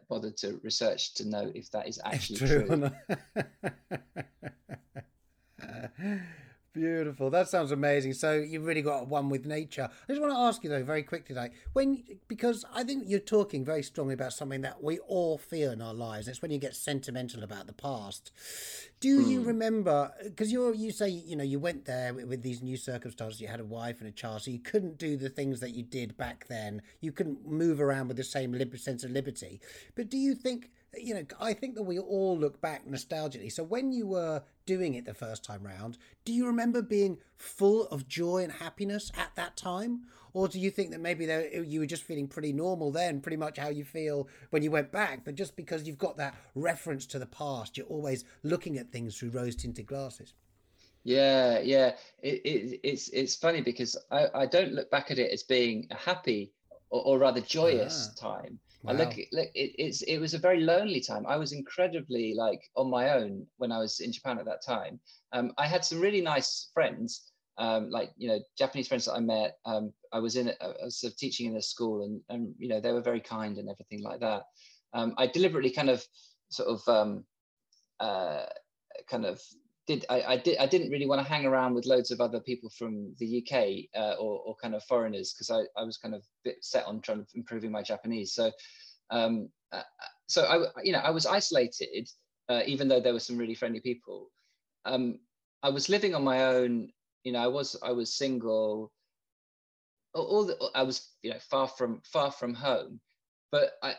bothered to research to know if that is actually true. not. Beautiful. That sounds amazing. So you've really got one with nature. I just want to ask you though, very quickly, like when because I think you're talking very strongly about something that we all feel in our lives. It's when you get sentimental about the past. Do you hmm. remember? Because you you say you know you went there with, with these new circumstances. You had a wife and a child, so you couldn't do the things that you did back then. You couldn't move around with the same lib- sense of liberty. But do you think? You know, I think that we all look back nostalgically. So when you were doing it the first time round, do you remember being full of joy and happiness at that time? Or do you think that maybe there, you were just feeling pretty normal then, pretty much how you feel when you went back? But just because you've got that reference to the past, you're always looking at things through rose tinted glasses. Yeah, yeah. It, it, it's it's funny because I, I don't look back at it as being a happy or, or rather joyous ah. time. I look, look it, it's it was a very lonely time. I was incredibly like on my own when I was in Japan at that time. Um, I had some really nice friends, um, like you know Japanese friends that I met. Um, I was in, a- I was sort of teaching in a school, and and you know they were very kind and everything like that. Um, I deliberately kind of sort of um, uh, kind of did I, I did I didn't really want to hang around with loads of other people from the UK uh, or, or kind of foreigners because I, I was kind of bit set on trying to improving my Japanese. So um, uh, so I you know I was isolated uh, even though there were some really friendly people. Um, I was living on my own. You know I was I was single. All, all the, I was you know far from far from home, but I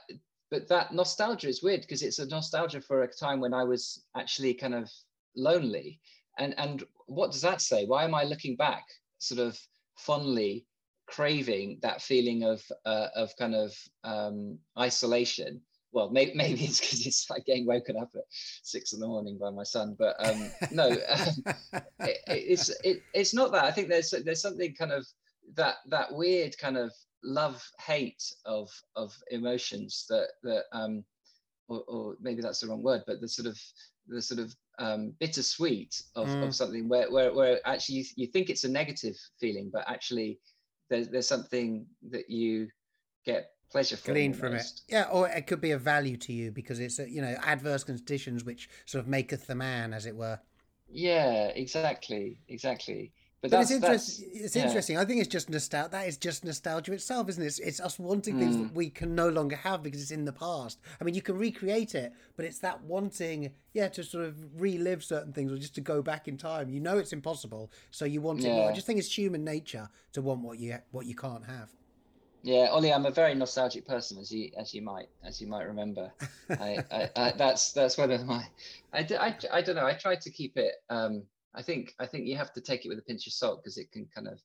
but that nostalgia is weird because it's a nostalgia for a time when I was actually kind of lonely. And and what does that say? Why am I looking back, sort of fondly craving that feeling of uh, of kind of um, isolation? Well, may, maybe it's because it's like getting woken up at six in the morning by my son, but um, no, it, it's it, it's not that. I think there's there's something kind of that that weird kind of love hate of of emotions that that um or, or maybe that's the wrong word but the sort of the sort of um bittersweet of, Mm. of something where, where where actually you, you think it's a negative feeling but actually there's there's something that you get pleasure from Glean from it. Yeah, or it could be a value to you because it's, you know, adverse conditions which sort of maketh the man, as it were. yeah exactly exactly but, But it's interesting. It's yeah. interesting. I think it's just nostalgia. That is just nostalgia itself, isn't it? It's, it's us wanting things Mm. that we can no longer have because it's in the past. I mean, you can recreate it, but it's that wanting, yeah, to sort of relive certain things or just to go back in time. You know it's impossible, so you want it more. I just think it's human nature to want what you what you can't have. Yeah, Ollie, I'm a very nostalgic person, as you as you might as you might remember. I, I, I that's that's one of my. I, I, I don't know. I try to keep it. Um, I think I think you have to take it with a pinch of salt because it can kind of,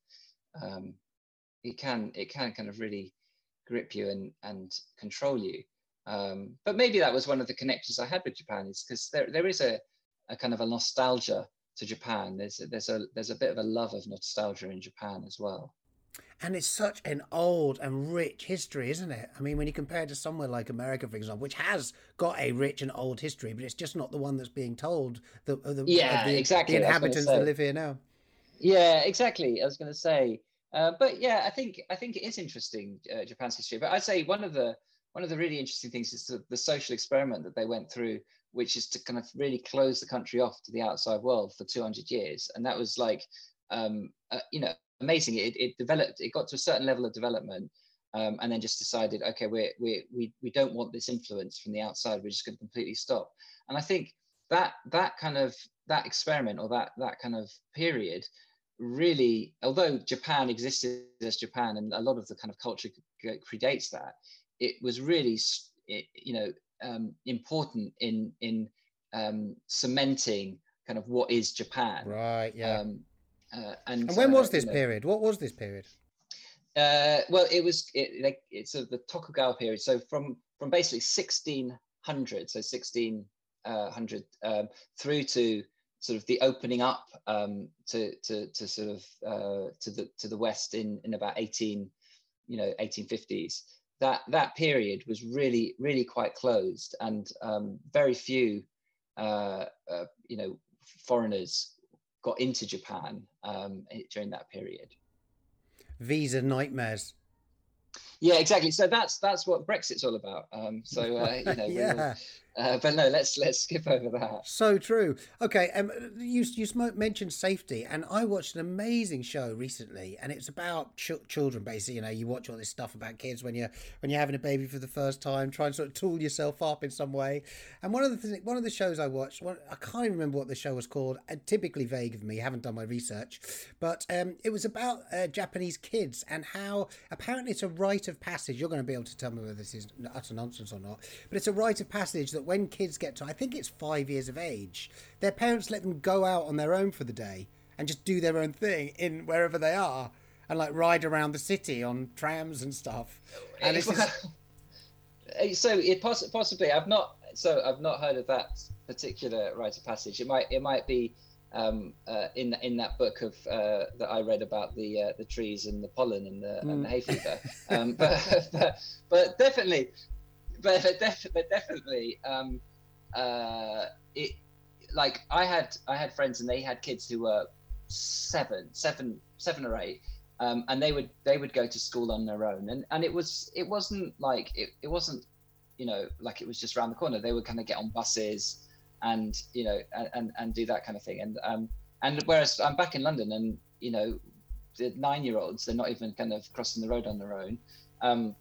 um, it can it can kind of really grip you and and control you. Um, but maybe that was one of the connections I had with Japan is because there there is a a kind of a nostalgia to Japan. There's a, there's a there's a bit of a love of nostalgia in Japan as well. And it's such an old and rich history, isn't it? I mean, when you compare it to somewhere like America, for example, which has got a rich and old history, but it's just not the one that's being told the, the, Yeah, the, exactly, the I was gonna inhabitants that live here now. Yeah, exactly. I was going to say, uh, but yeah, I think I think it is interesting uh, Japan's history. But I'd say one of the one of the really interesting things is the, the social experiment that they went through, which is to kind of really close the country off to the outside world for 200 years, and that was like, um, uh, you know, amazing. It, it developed. It got to a certain level of development. Um, and then just decided, okay, we we we we don't want this influence from the outside. We're just going to completely stop. And I think that that kind of that experiment or that that kind of period really, although Japan existed as Japan and a lot of the kind of culture predates that, it was really, you know, um, important in in um, cementing kind of what is Japan. Right, yeah. Um, uh, and and when uh, was this you know, period? What was this period? uh, well, it was it, like it's sort of the Tokugawa period. So from from basically 1600, so 1600 um, through to sort of the opening up um, to, to to sort of uh, to the to the west in in about 18 you know 1850s that that period was really really quite closed and um, very few uh, uh, you know foreigners got into japan um, during that period Visa nightmares. Yeah exactly so that's that's what brexit's all about um, so uh, you know yeah, uh, but no let's let's skip over that so true. Okay, um, you you mentioned safety, and I watched an amazing show recently, and it's about ch- children. Basically, you know, you watch all this stuff about kids when you're when you're having a baby for the first time, try and sort of tool yourself up in some way. And one of the th- one of the shows I watched, one, I can't even remember what the show was called. Uh, typically vague of me, haven't done my research, but um, it was about uh, Japanese kids and how apparently it's a rite of passage. You're going to be able to tell me whether this is utter nonsense or not, but it's a rite of passage that when kids get to, I think it's five years of age, their parents let them go out on their own for the day and just do their own thing in wherever they are and like ride around the city on trams and stuff. And it's just, so it poss- possibly I've not so I've not heard of that particular rite of passage. It might it might be um, uh, in in that book of uh, that I read about the uh, the trees and the pollen and the, and the hay fever. Um, but, but but definitely, but but, def- but definitely, um, uh, it like I had I had friends and they had kids who were seven seven seven or eight um, and they would they would go to school on their own. And and it was it wasn't like it, it wasn't you know like it was just around the corner. They would kind of get on buses and you know and and, do that kind of thing and um and whereas i'm back in london and you know the nine year olds they're not even kind of crossing the road on their own um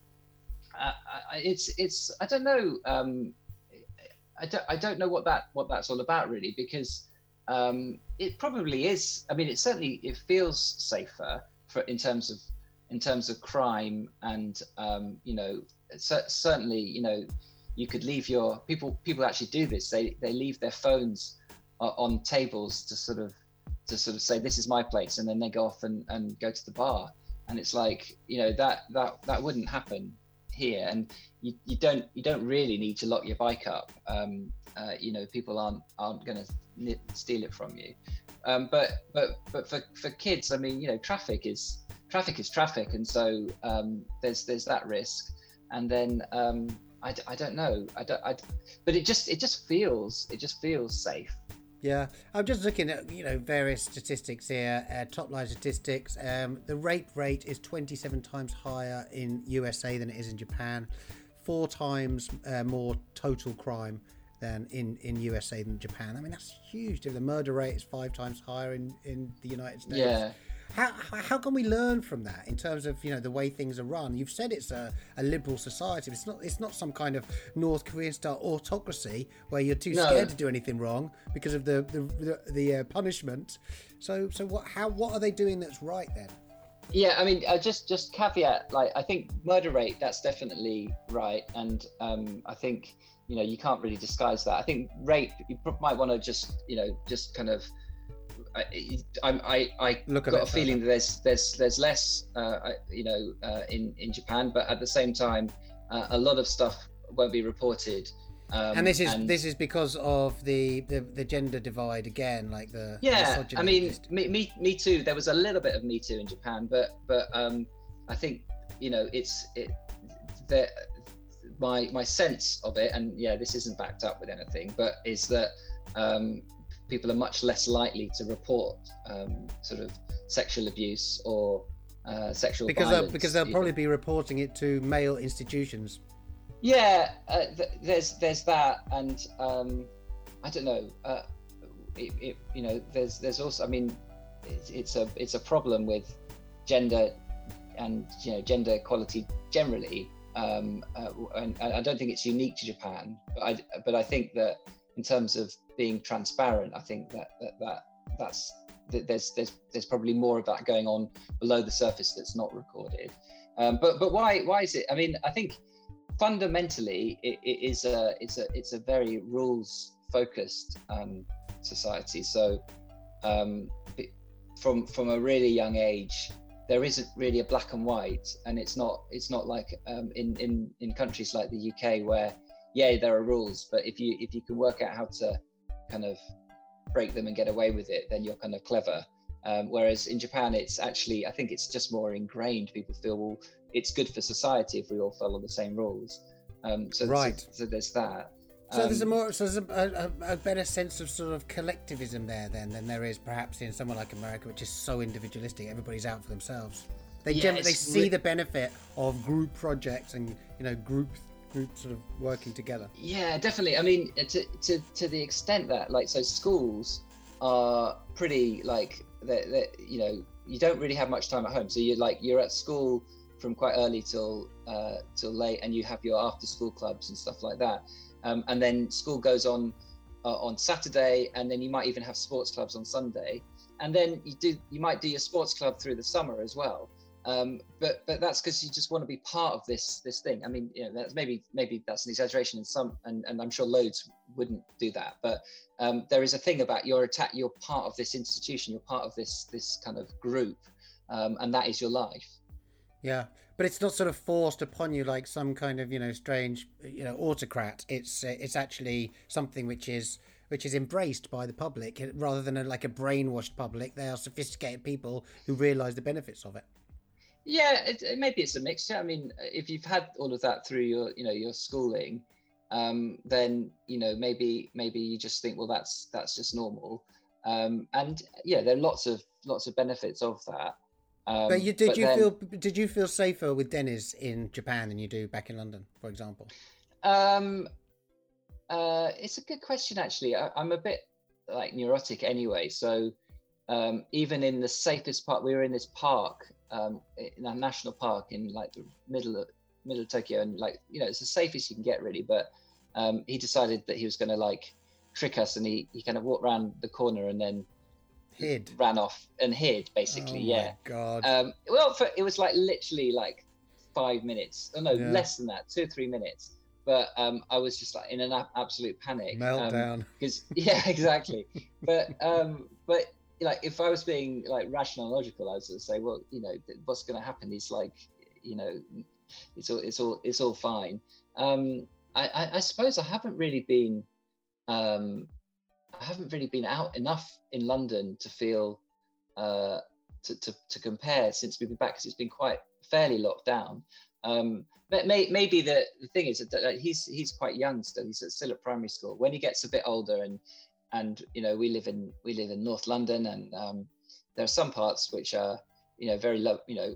I, I, it's it's i don't know um I don't, I don't know what that what that's all about really because um, it probably is. I mean, it certainly it feels safer for in terms of in terms of crime and um, you know cer- certainly you know you could leave your people people actually do this. They they leave their phones o- on tables to sort of to sort of say this is my place and then they go off and, and go to the bar. And it's like you know that that that wouldn't happen here. And you, you don't you don't really need to lock your bike up. Um, uh, you know people aren't aren't going to steal it from you. Um, but but but for, for kids i mean you know traffic is traffic is traffic. And so um, there's there's that risk. And then um, I, d- I don't know I don't I, d- but it just it just feels it just feels safe Yeah, I'm just looking at you know various statistics here. Uh, top line statistics. Um, the rape rate is 27 times higher in USA than it is in Japan. Four times uh, more total crime than in, in USA than Japan. I mean that's huge. The murder rate is five times higher in, in the United States. yeah How, how- can we learn from that in terms of you know the way things are run? You've said it's a, a liberal society. It's not it's not some kind of North Korean style autocracy where you're too No. scared to do anything wrong because of the the the, the uh, punishment. So so what how what are they doing that's right then? yeah i mean uh, just just caveat like i think murder rate that's definitely right and um i think you know you can't really disguise that i think rape you might want to just you know just kind of I, I, I, I Look got a feeling that there's there's there's less uh, you know uh, in in Japan, but at the same time, uh, a lot of stuff won't be reported. Um, and this is this is because of the, the the gender divide again, like the yeah i mean me, me me too there was a little bit of me too in japan but but um i think you know it's it that my my sense of it and yeah this isn't backed up with anything but is that um people are much less likely to report um sort of sexual abuse or uh, sexual because they'll, violence because they'll even. probably be reporting it to male institutions. yeah uh, th- there's there's that and um i don't know uh it, it, you know there's there's also i mean it's, it's a it's a problem with gender and you know gender equality generally um uh, and, and i don't think it's unique to japan but i but i think that in terms of being transparent i think that that, that that's that there's there's there's probably more of that going on below the surface that's not recorded. Um, but but why why is it i mean i think fundamentally it, it is a it's a it's a very rules focused um, society. So um, from from a really young age there isn't really a black and white and it's not it's not like um, in in in countries like the uk where yeah there are rules but if you if you can work out how to kind of break them and get away with it then you're kind of clever Um, whereas in Japan, it's actually I think it's just more ingrained. People feel well, it's good for society if we all follow the same rules. Um, so, so- Right. So, there's that. So there's a Um, more, so there's a, a, a better sense of sort of collectivism there then than there is perhaps in somewhere like America, which is so individualistic. Everybody's out for themselves. They Yeah, generally they see re- the benefit of group projects and you know group group sort of working together. Yeah, definitely. I mean, to to to the extent that like so schools are pretty like that that you know you don't really have much time at home. So you're like you're at school from quite early till uh, till late, and you have your after school clubs and stuff like that. Um, and then school goes on uh, on Saturday, and then you might even have sports clubs on Sunday, and then you do you might do your sports club through the summer as well. Um, but but that's because you just want to be part of this this thing. I mean, you know, that's maybe maybe that's an exaggeration in some, and, and I'm sure loads wouldn't do that. But um, there is a thing about you're attack, you're part of this institution, you're part of this this kind of group, um, and that is your life. Yeah, but it's not sort of forced upon you like some kind of you know strange you know autocrat. It's it's actually something which is which is embraced by the public rather than a, like a brainwashed public. They are sophisticated people who realise the benefits of it. Yeah, it, it- maybe it's a mixture. I mean, if you've had all of that through your you know your schooling, um, then you know maybe maybe you just think well that's that's just normal. Um, and yeah, there are lots of lots of benefits of that. Um, but you did you then- feel did you feel safer with Dennis in Japan than you do back in London, for example? Um, uh, it's a good question actually. I, I'm a bit like neurotic anyway, so um, even in the safest part, we were in this park, um, in a national park in like the middle of middle of Tokyo, and like you know, it's the safest you can get really. But um, he decided that he was going to like trick us, and he he kind of walked around the corner and then Hid. ran off and hid basically. oh yeah. God. Um, well, for, it was like literally like five minutes. Oh no, Yeah. less than that, two or three minutes. But um, I was just like in an a- absolute panic. Meltdown. Because yeah, exactly. but um, but like if I was being like rational and logical, I was going to say, well, you know, what's going to happen is like, you know, it's all it's all it's all fine. Um, I, I, I suppose I haven't really been um, I haven't really been out enough in London to feel uh, to, to, to compare since we've been back because it's been quite fairly locked down. Um, but may, maybe the, the thing is that he's he's quite young still. He's still at primary school. When he gets a bit older and and you know we live in we live in North London and um, there are some parts which are you know very low you know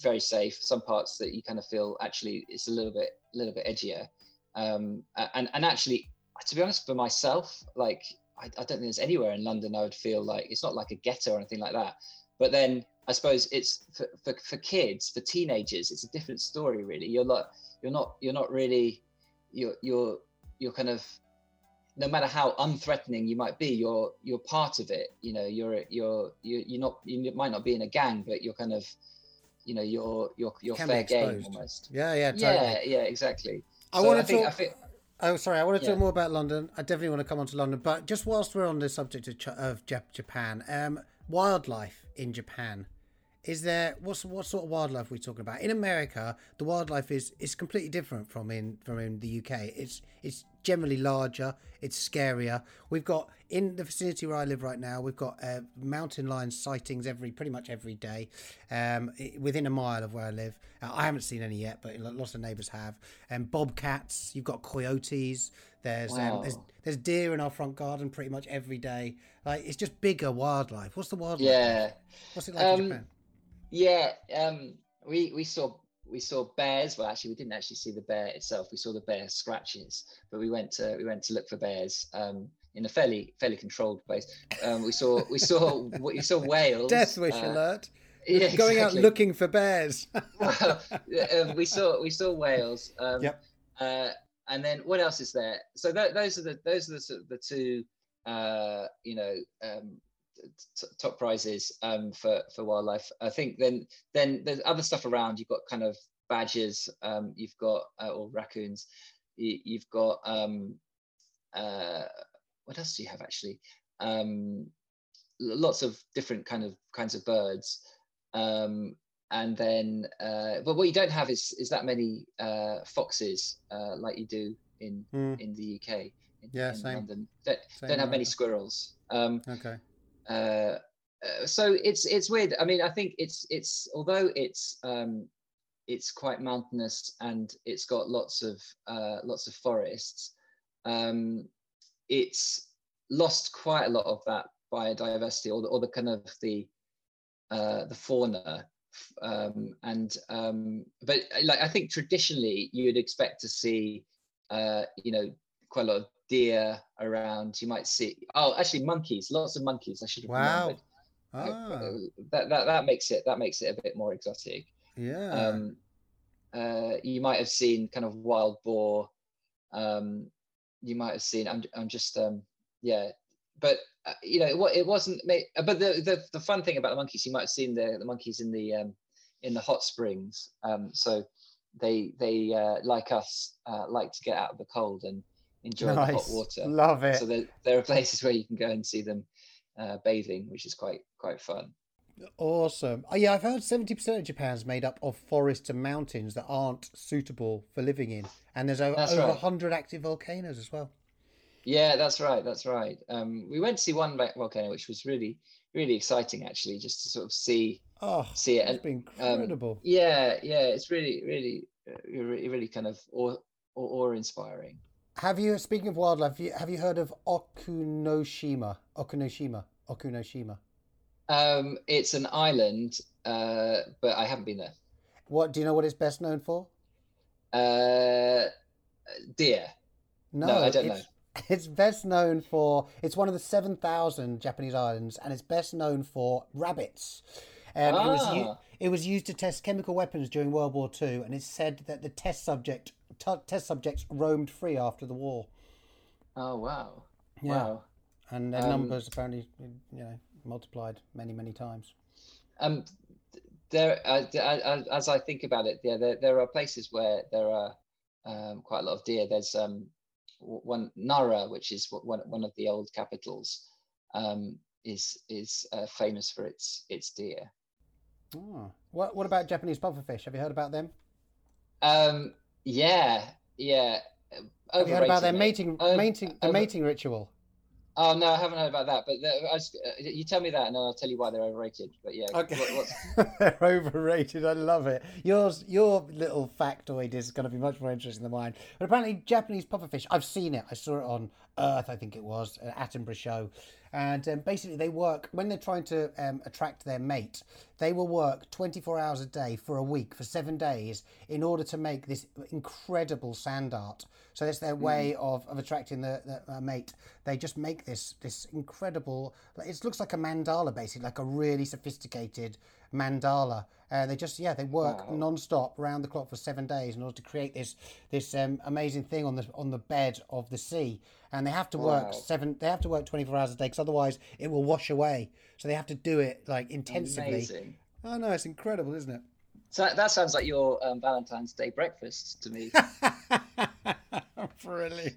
very safe. Some parts that you kind of feel actually it's a little bit a little bit edgier. Um, and and actually to be honest for myself like I, I don't think there's anywhere in London I would feel like it's not like a ghetto or anything like that. But then I suppose it's for, for, for kids, for teenagers, it's a different story really. You're not you're not you're not really you're you're you're kind of no matter how unthreatening you might be, you're you're part of it. You know, you're you're you're, you're not you might not be in a gang, but you're kind of you know you're you're you're Can fair game almost. Yeah, yeah, totally. Yeah, yeah, exactly. I So want to think, talk. I think, Oh, sorry. I want to talk Yeah. more about London. I definitely want to come on to London, but just whilst we're on the subject of, Ch- of Japan, um, wildlife in Japan. Is there what's what sort of wildlife are we talking about? In America, the wildlife is is completely different from in from in the UK. It's it's generally larger, it's scarier. We've got in the vicinity where I live right now, we've got uh, mountain lion sightings every pretty much every day, um, within a mile of where I live. Uh, I haven't seen any yet, but lots of neighbours have. And bobcats, you've got coyotes. There's um, there's there's deer in our front garden pretty much every day. Like it's just bigger wildlife. What's the wildlife? yeah. What's it like in Um, Japan? Yeah, um, we we saw we saw bears. Well, actually, we didn't actually see the bear itself. We saw the bear scratches, but we went to we went to look for bears um, in a fairly fairly controlled place. Um, we saw we saw we saw whales. Death wish uh, alert. Yeah, Going out looking for bears. Well, um, we saw we saw whales. Um, Yep. Uh, and then what else is there? So tho- those are the those are the, sort of the two uh, you know um, t- top prizes um, for for wildlife. I think then then there's other stuff around. You've got kind of badgers. Um, you've got uh, or raccoons. You, you've got um, uh, what else do you have actually? Um, lots of different kind of kinds of birds. Um, and then, uh, but what you don't have is is that many uh, foxes uh, like you do in Hmm, in the UK. In, Yeah, in same. London. Don't, Same don't have many squirrels. Um, okay. Uh, uh, so it's it's weird. I mean, I think it's it's although it's um, it's quite mountainous and it's got lots of uh, lots of forests. Um, it's lost quite a lot of that biodiversity or the, or the kind of the uh, the fauna. Um, and um, but like I think traditionally you would expect to see uh, you know quite a lot of deer around. You might see oh actually monkeys, lots of monkeys. I should have Wow. remembered. Ah, that, that that makes it that makes it a bit more exotic. yeah. Um, uh, you might have seen kind of wild boar. Um, you might have seen. I'm I'm just um, yeah, but uh, you know what it wasn't. uh, But the, the the fun thing about the monkeys, you might have seen the the monkeys in the um, in the hot springs. Um, so they they uh, like us uh, like to get out of the cold and enjoy the hot water. Love it. So there, there are places where you can go and see them uh, bathing, which is quite quite fun. Awesome. Oh, yeah, I've heard 70% of Japan's made up of forests and mountains that aren't suitable for living in. And there's over, That's over right. 100 active volcanoes as well. Yeah, that's right. That's right. Um, we went to see one volcano, which was really, really exciting, actually, just to sort of see Oh, see it. it's been um, incredible. yeah, yeah, it's really, really, uh, really, really kind of awe, awe inspiring. Have you, speaking of wildlife, have you, have you heard of Okunoshima? Okunoshima? Okunoshima? Um, it's an island, uh, but I haven't been there. What do you know what it's best known for? Uh, deer. No, I don't it's, It's best known for it's one of the seven thousand Japanese islands, and it's best known for rabbits. Um, it, was Ah. it was used to test chemical weapons during World War II, and it's said that the test subject t- test subjects roamed free after the war, Oh wow, Yeah. wow. and their Um, numbers apparently you know multiplied many many times. Um, there, uh, as I think about it, yeah, there, there are places where there are um, quite a lot of deer. There's um, one Nara, which is one one of the old capitals, um, is is uh, famous for its its deer. Oh. What what about Japanese pufferfish? Have you heard about them? Um, yeah, yeah. Have you heard about their mating mating the over- mating ritual? Oh no, I haven't heard about that. But the, I was, uh, you tell me that, and I'll tell you why they're overrated. But yeah, what, They're overrated. I love it. Yours, your little factoid is going to be much more interesting than mine. But apparently, Japanese pufferfish. I've seen it. I saw it on Earth. I think it was an Attenborough show. And um, basically, they work when they're trying to um, attract their mate. They will work 24 hours a day for a week for seven days in order to make this incredible sand art. So that's their way of, of attracting the, the uh, mate. They just make this this incredible. It looks like a mandala, basically, like a really sophisticated mandala. Uh, they just yeah they work Wow. non-stop round the clock for seven days in order to create this this um, amazing thing on the on the bed of the sea. And they have to work Wow. seven. They have to work twenty four hours a day because otherwise it will wash away. So they have to do it like intensively. amazing. Oh no, it's incredible, isn't it? So that, that sounds like your um, Valentine's Day breakfast to me. Brilliant.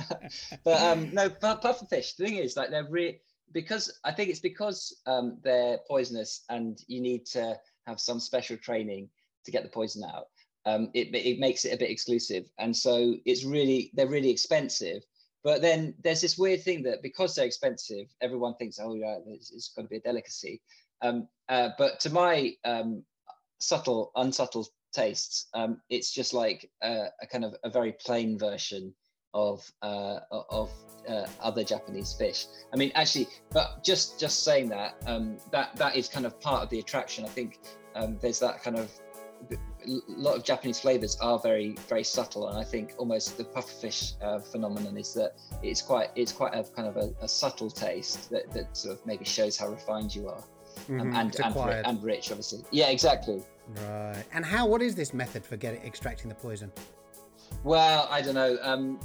but um, no, pu- pufferfish. The thing is, like, they're really because I think it's because um, they're poisonous, and you need to have some special training to get the poison out. Um, it it makes it a bit exclusive, and so it's really they're really expensive. But then there's this weird thing that because they're expensive, everyone thinks, oh yeah, it's, it's got to be a delicacy. Um, uh, but to my um, subtle, unsubtle tastes, um, it's just like a, a kind of a very plain version of uh, of uh, other Japanese fish. I mean, actually, but just just saying that um, that that is kind of part of the attraction. I think um, there's that kind of a lot of Japanese flavors are very very subtle, and I think almost the pufferfish uh, phenomenon is that it's quite it's quite a kind of a, a subtle taste that, that sort of maybe shows how refined you are um, Mhm, and and, ri- and rich, obviously. Yeah, exactly. Right. And how? What is this method for getting extracting the poison? Well, I don't know. Um,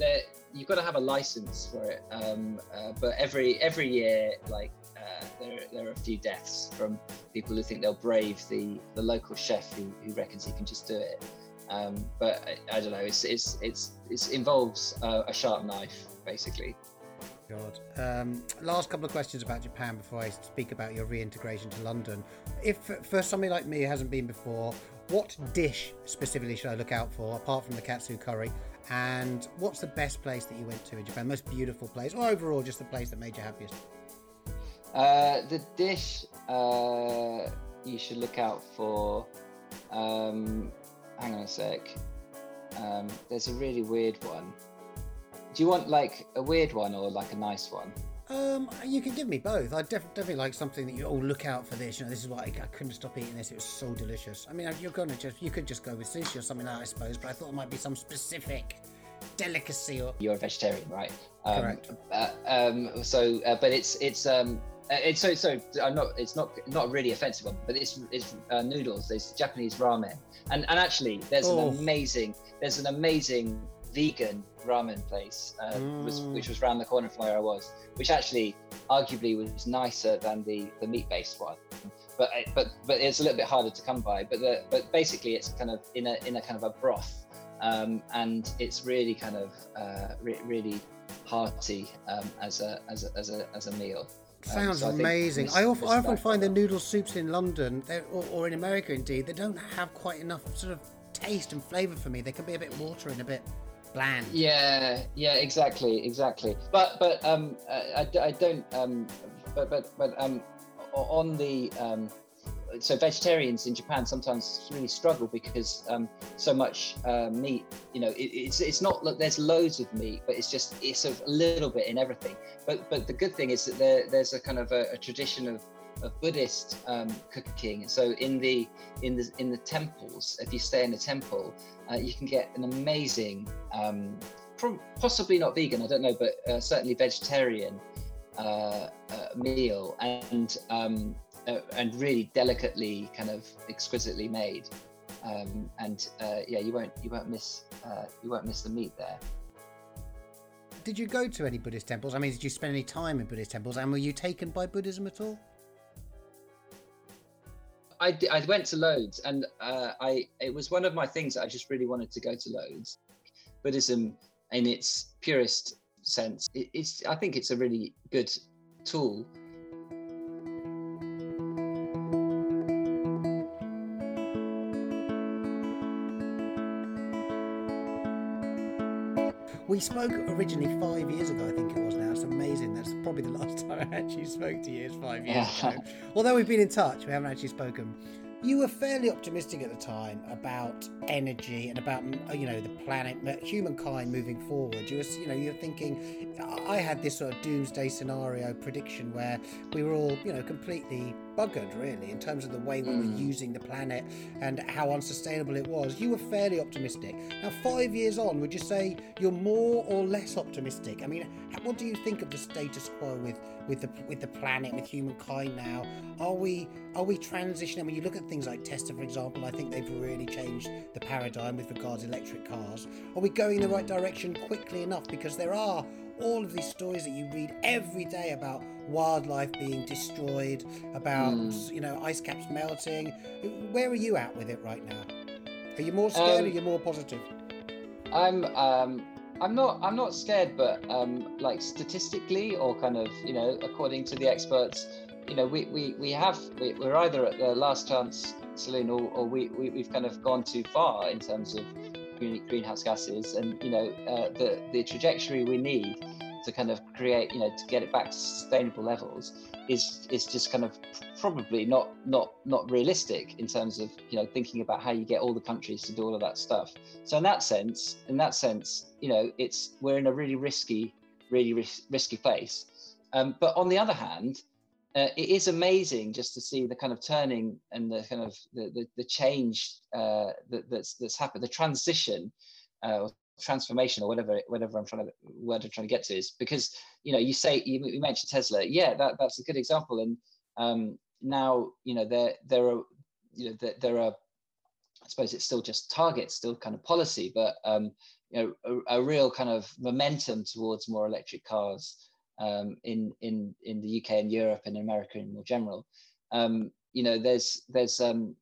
you've got to have a license for it. Um, uh, but every every year, like uh, there, there are a few deaths from people who think they'll brave the the local chef who, who reckons he can just do it. Um, but I, I don't know. It's it's it's, it's involves a sharp knife, basically. God. Um, last couple of questions about Japan before I speak about your reintegration to London. If for somebody like me who hasn't been before, what dish specifically should I look out for apart from the katsu curry? And what's the best place that you went to in Japan? Most beautiful place, or overall just the place that made you happiest? Uh, the dish uh, you should look out for. Um, hang on a sec. Um, there's a really weird one. Do you want like a weird one or like a nice one? Um, you can give me both. I def- definitely like something that you all look out for this. You know, this is why I, I couldn't stop eating this. It was so delicious. I mean, you're gonna just you could just go with sushi or something like that, I suppose. But I thought it might be some specific delicacy or You're a vegetarian, right? Um, Correct. Uh, um, so, uh, but it's it's um, uh, it's so so. I'm not. It's not not really offensive one, but it's it's uh, noodles. There's Japanese ramen, and and actually there's Oh. an amazing there's an amazing vegan ramen place uh, was, Mm. which was around the corner from where I was, which actually arguably was nicer than the the meat based one. But uh, but but it's a little bit harder to come by. But the but basically it's kind of in a in a kind of a broth, um, and it's really kind of uh, re- really hearty um, as a as a as a as a meal. Um, Sounds so amazing. I, of, this I often find the noodle soups in London, or, or in America indeed, they don't have quite enough sort of taste and flavour for me. They can be a bit watery and a bit bland. Yeah, yeah, exactly, exactly. But but um, I, I- don't um, but but but um, on the um, so vegetarians in Japan sometimes really struggle because um, so much uh, meat. You know, it, it's it's not that there's loads of meat, but it's just it's a little bit in everything. But but the good thing is that there, there's a kind of a, a tradition of of Buddhist um, cooking. So in the in the in the temples, if you stay in a temple, uh, you can get an amazing, um, prob- possibly not vegan, I don't know, but uh, certainly vegetarian uh, uh, meal, and um, uh, and really delicately, kind of exquisitely made. Um, and uh, yeah, you won't you won't miss you won't miss the meat there. Did you go to any Buddhist temples? I mean, did you spend any time in Buddhist temples? And were you taken by Buddhism at all? I, I went to loads, and uh, I it was one of my things that I just really wanted to go to loads. Buddhism, in its purest sense, it, it's I think it's a really good tool. Spoke originally five years ago, I think it was now. It's amazing. That's probably the last time I actually spoke to you is five years Yeah. ago. Although we've been in touch, we haven't actually spoken. You were fairly optimistic at the time about energy and about mm, you know the planet, uh, humankind moving forward. You were you know you're thinking. I had this sort of doomsday scenario prediction where we were all you know completely buggered really in terms of the way we were Mm. using the planet and how unsustainable it was. You were fairly optimistic. Now five years on, would you say you're more or less optimistic? I mean, what do you think of the status quo with with the with the planet with humankind now? Are we are we transitioning? When you look at things like Tesla, for example, I think they've really changed the paradigm with regards to electric cars. Are we going in the right direction quickly enough? Because there are all of these stories that you read every day about wildlife being destroyed, about you know ice caps melting. Where are you at with it right now? Are you more scared Um, or are you more positive? I'm um, I'm not I'm not scared, but um, like statistically or kind of you know according to the experts, you know we we, we have we, we're either at the last chance saloon or, or we, we we've kind of gone too far in terms of greenhouse gases and you know uh, the the trajectory we need to kind of create you know to get it back to sustainable levels is is just kind of probably not not not realistic in terms of you know thinking about how you get all the countries to do all of that stuff. So in that sense in that sense you know it's we're in a really risky really ris- risky place. Um, but on the other hand uh, it is amazing just to see the kind of turning and the kind of the the, the change uh, that, that's that's happened the transition uh, transformation or whatever whatever I'm trying to word I'm trying to get to is because you know you say you, you mentioned Tesla yeah that that's a good example and um, now you know there there are you know there, there are I suppose it's still just targets, still kind of policy, but um, you know, a, a real kind of momentum towards more electric cars um, in in in the UK and Europe and America in more general. Um, you know, there's there's um,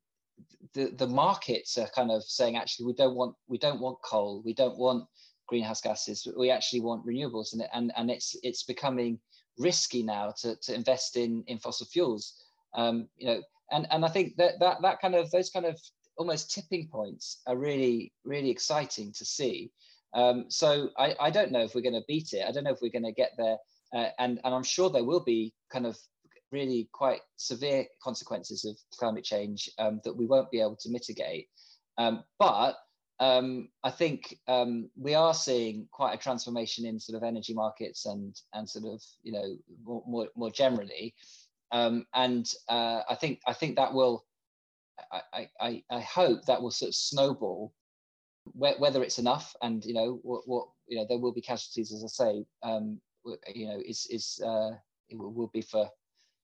the the markets are kind of saying actually we don't want we don't want coal, we don't want greenhouse gases, we actually want renewables, and and and it's it's becoming risky now to to invest in in fossil fuels. Um, you know, and and I think that that that kind of those kind of almost tipping points are really really exciting to see. Um, so I, I don't know if we're going to beat it. I don't know if we're going to get there. Uh, and and i'm sure there will be kind of really quite severe consequences of climate change um, that we won't be able to mitigate. Um, but um, I think um, we are seeing quite a transformation in sort of energy markets and and sort of you know more more, more generally, um, and uh, I think I think that will I, I I hope that will sort of snowball. Whether it's enough, and you know what, what you know, there will be casualties, as I say. Um, you know, is is uh, it will, will be for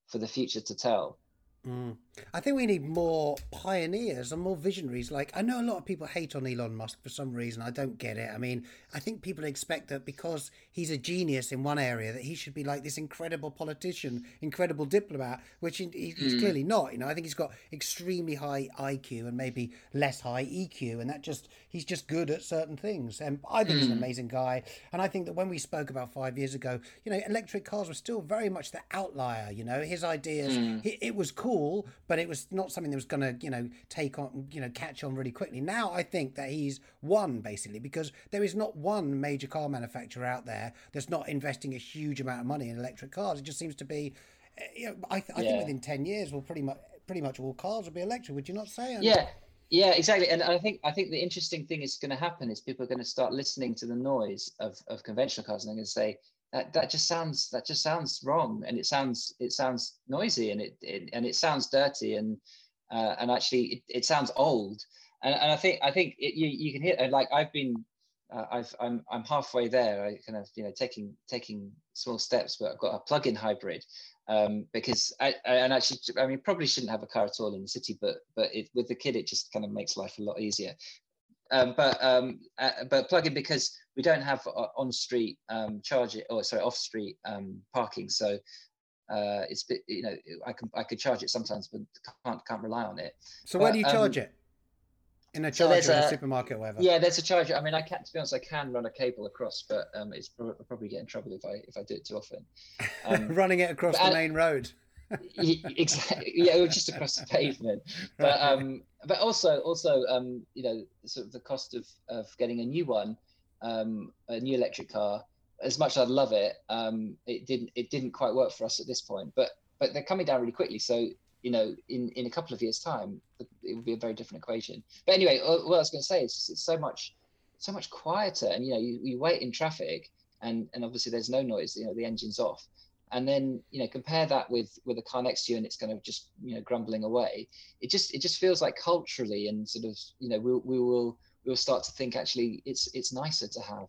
for the future to tell. Mm. I think we need more pioneers and more visionaries. Like I know a lot of people hate on Elon Musk for some reason. I don't get it. I mean, I think people expect that because he's a genius in one area that he should be like this incredible politician, incredible diplomat, which he- he's hmm. clearly not. You know, I think he's got extremely high IQ and maybe less high EQ, and that just he's just good at certain things. And I think he's an hmm. amazing guy. And I think that when we spoke about five years ago, you know, electric cars were still very much the outlier. You know, his ideas, hmm. it, it was cool, but it was not something that was going to, you know, take on, you know, catch on really quickly. Now I think that he's won basically because there is not one major car manufacturer out there that's not investing a huge amount of money in electric cars. It just seems to be, uh, you know, I, th- I think within ten years, we'll pretty much, pretty much all cars will be electric. Would you not say? And- Yeah, yeah, exactly. And I think I think the interesting thing is going to happen is people are going to start listening to the noise of, of conventional cars and they're going to say that that just sounds that just sounds wrong and it sounds it sounds noisy and it, it and it sounds dirty and uh, and actually it, it sounds old and, and I think I think it, you you can hear like I've been uh, I've I'm I'm halfway there I kind of you know taking taking small steps but I've got a plug-in hybrid um, because I, I and actually I mean probably shouldn't have a car at all in the city, but but it, with the kid it just kind of makes life a lot easier. Um, but um, uh, but plug in because we don't have uh, on street um, charge it or sorry off street um, parking, so uh, it's bit you know I can I could charge it sometimes, but can't can't rely on it. So where do you charge um, it? In a so charger there's in a a- supermarket or whatever. Yeah, there's a charger. I mean, I can to be honest, I can run a cable across, but um, it's I'll probably get in trouble if I if I do it too often. Um, Running it across but- the main road. Exactly yeah just across the pavement but um but also also um you know sort of the cost of of getting a new one um a new electric car. As much as i'd love it um it didn't it didn't quite work for us at this point. But but they're coming down really quickly. So you know in in a couple of years time it would be a very different equation. But anyway uh, what i was going to say is it's so much so much quieter and you know you, you wait in traffic and and obviously there's no noise you know the engine's off. And then you know compare that with with a car next to you and it's kind of just you know grumbling away. It just it just feels like culturally and sort of you know we'll, we will we'll start to think actually it's it's nicer to have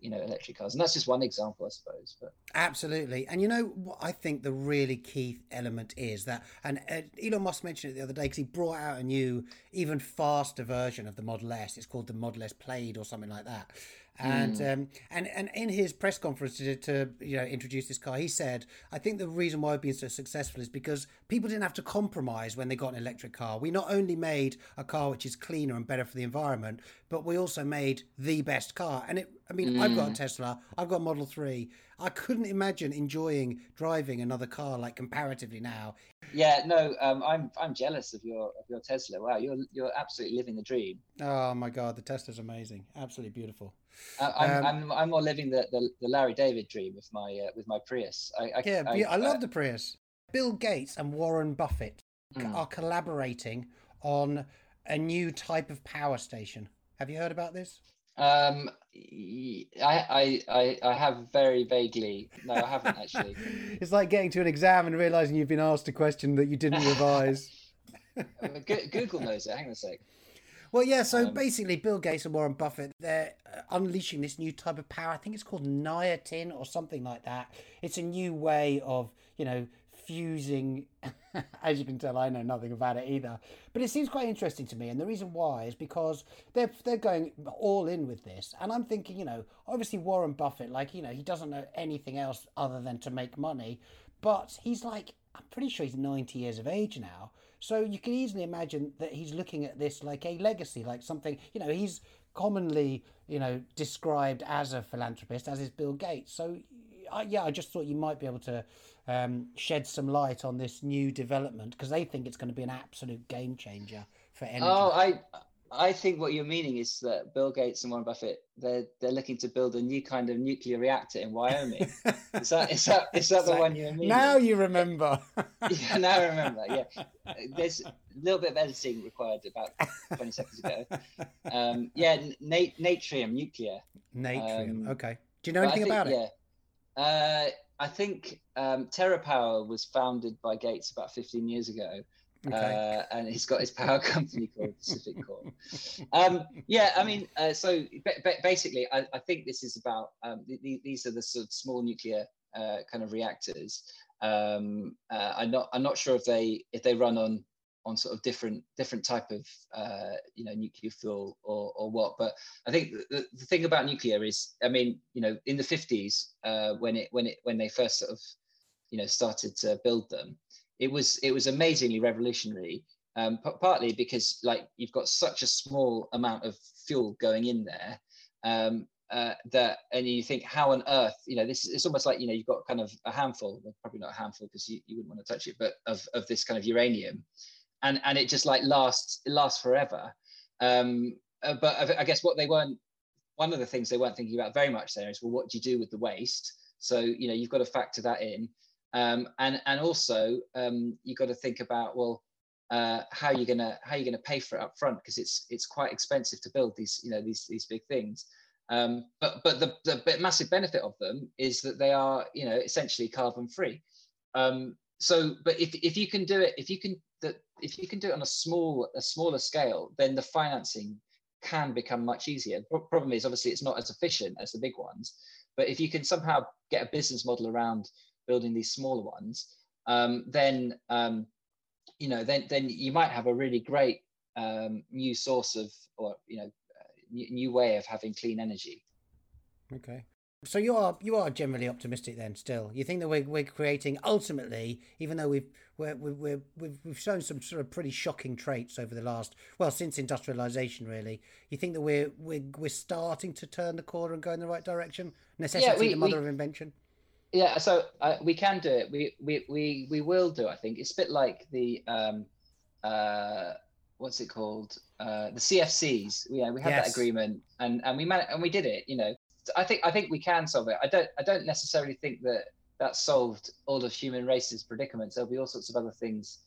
you know electric cars and that's just one example i suppose but Absolutely. And you know what I think the really key element is that, and uh, Elon Musk mentioned it the other day because he brought out a new, even faster version of the Model S. It's called the Model S Plaid or something like that. And um, and and in his press conference to, to you know introduce this car, he said, "I think the reason why we've been so successful is because people didn't have to compromise when they got an electric car. We not only made a car which is cleaner and better for the environment, but we also made the best car. And it, I mean, I've got a Tesla, I've got a Model Three. I couldn't imagine enjoying driving another car like comparatively now. Yeah no um i'm i'm jealous of your of your tesla wow you're you're absolutely living the dream Oh my god, the Tesla's amazing, absolutely beautiful. I, I'm, Um, I'm i'm more living the the, the larry david dream with my uh, with my prius i i, Yeah, I, I love the Prius. Bill Gates and Warren Buffett Mm. are collaborating on a new type of power station. Have you heard about this? Um I, I, I, I have very vaguely no i haven't actually it's like getting to an exam and realizing you've been asked a question that you didn't revise. Uh, google knows it hang on a sec Well, yeah. So Um, basically, Bill Gates and Warren Buffett they're uh, unleashing this new type of power. I think it's called niacin or something like that. It's a new way of you know fusing. As you can tell, I know nothing about it either. But it seems quite interesting to me, and the reason why is because they're they're going all in with this, and I'm thinking, you know, obviously Warren Buffett, like you know, he doesn't know anything else other than to make money, but he's like, I'm pretty sure he's 90 years of age now. So you can easily imagine that he's looking at this like a legacy, like something, you know, he's commonly, you know, described as a philanthropist, as is Bill Gates. So, yeah, I just thought you might be able to um, shed some light on this new development because they think it's going to be an absolute game changer for energy. Oh, I I think what you're meaning is that Bill Gates and Warren Buffett they're they're looking to build a new kind of nuclear reactor in Wyoming. is that is that is that the one you're meaning? Now you remember. yeah, now I remember. Yeah, there's a little bit of editing required about 20 seconds ago. Um, yeah, na- natrium nuclear. Natrium. Um, okay. Do you know anything think- about it? Yeah. Uh, I think um, TerraPower was founded by Gates about 15 years ago. Okay. Uh, and he's got his power company called Pacific Core. Um, yeah, I mean, uh, so ba- ba- basically, I, I think this is about um, th- th- these are the sort of small nuclear uh, kind of reactors. Um, uh, I'm not I'm not sure if they if they run on on sort of different different type of uh, you know nuclear fuel or or what. But I think the, the thing about nuclear is, I mean, you know, in the 50s uh, when it when it when they first sort of you know started to build them, it was it was amazingly revolutionary. Um, p- partly because like you've got such a small amount of fuel going in there um, uh, that and you think how on earth you know this it's almost like you know you've got kind of a handful well, probably not a handful because you, you wouldn't want to touch it but of, of this kind of uranium and and it just like lasts lasts forever. Um, uh, but I, I guess what they weren't one of the things they weren't thinking about very much there is well what do you do with the waste? So you know you've got to factor that in. Um, and and also um, you've got to think about well uh, how you're gonna how you're gonna pay for it up front because it's it's quite expensive to build these you know these these big things. Um, but but the, the massive benefit of them is that they are you know essentially carbon free um, so but if, if you can do it if you can that if you can do it on a small a smaller scale then the financing can become much easier Pro- problem is obviously it's not as efficient as the big ones but if you can somehow get a business model around building these smaller ones um, then um, you know then then you might have a really great um, new source of or you know uh, new way of having clean energy Okay. So you are you are generally optimistic then. Still, you think that we're we're creating ultimately, even though we've we're, we're, we've we've shown some sort of pretty shocking traits over the last well since industrialization really. You think that we're we're we're starting to turn the corner and go in the right direction? Necessity, we- the mother we- of invention. yeah so uh, we can do it we, we we we will do i think it's a bit like the um uh what's it called uh the cfcs yeah we had Yes. that agreement and and we man- and we did it you know i think i think we can solve it i don't i don't necessarily think that that solved all of human race's predicaments there'll be all sorts of other things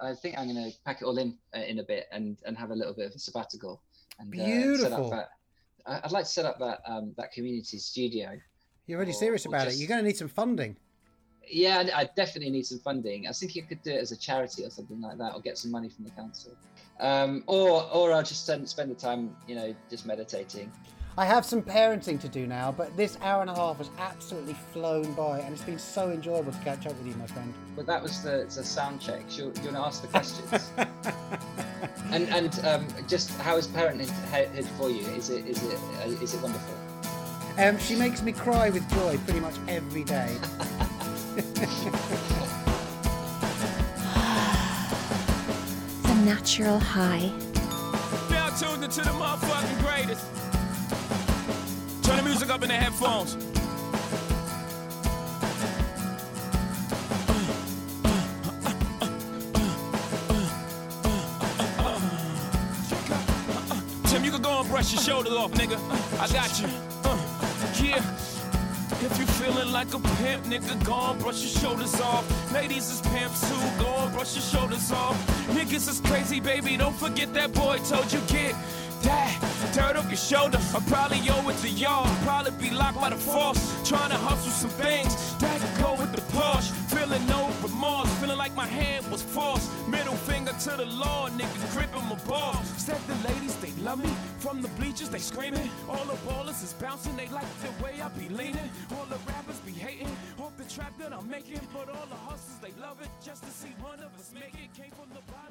i think i'm going to pack it all in uh, in a bit and and have a little bit of a sabbatical and uh, set Beautiful. up that i'd like to set up that um that community studio You're really or- serious about it. You're going to need some funding. yeah, I- I definitely need some funding. I think you could do it as a charity or something like that, or get some money from the council, um, or or I'll just spend, spend the time, you know, just meditating. I have some parenting to do now, but this hour and a half has absolutely flown by, and it's been so enjoyable to catch up with you, my friend. But that was the, the sound check. You, you want to ask the questions? and and um, just how is parenthood for you? Is it is it uh, is it wonderful? Um, she makes me cry with joy pretty much every day. The natural high. Now tuned into the motherfucking greatest. Music up in the headphones. Tim, you can go and brush your shoulders off, nigga. I got you. Uh, yeah. If you feeling like a pimp, nigga, go on, brush your shoulders off. Ladies is pimps too, go on, brush your shoulders off. Niggas is crazy, baby, don't forget that boy told you get that dirt off your shoulder. I probably owe it to y'all, probably be locked by the force. Trying to hustle some things that could go with the Porsche. Feeling no remorse, feeling like my hand was forced. Middle finger to the law, nigga, gripping my ball. Said the ladies, they love me. From the bleachers, they screaming. All the ballers is bouncing, they like the way I be leaning. All the rappers be hating off the trap that I'm making. But all the hustlers, they love it just to see one of us make it. Came from the bottom.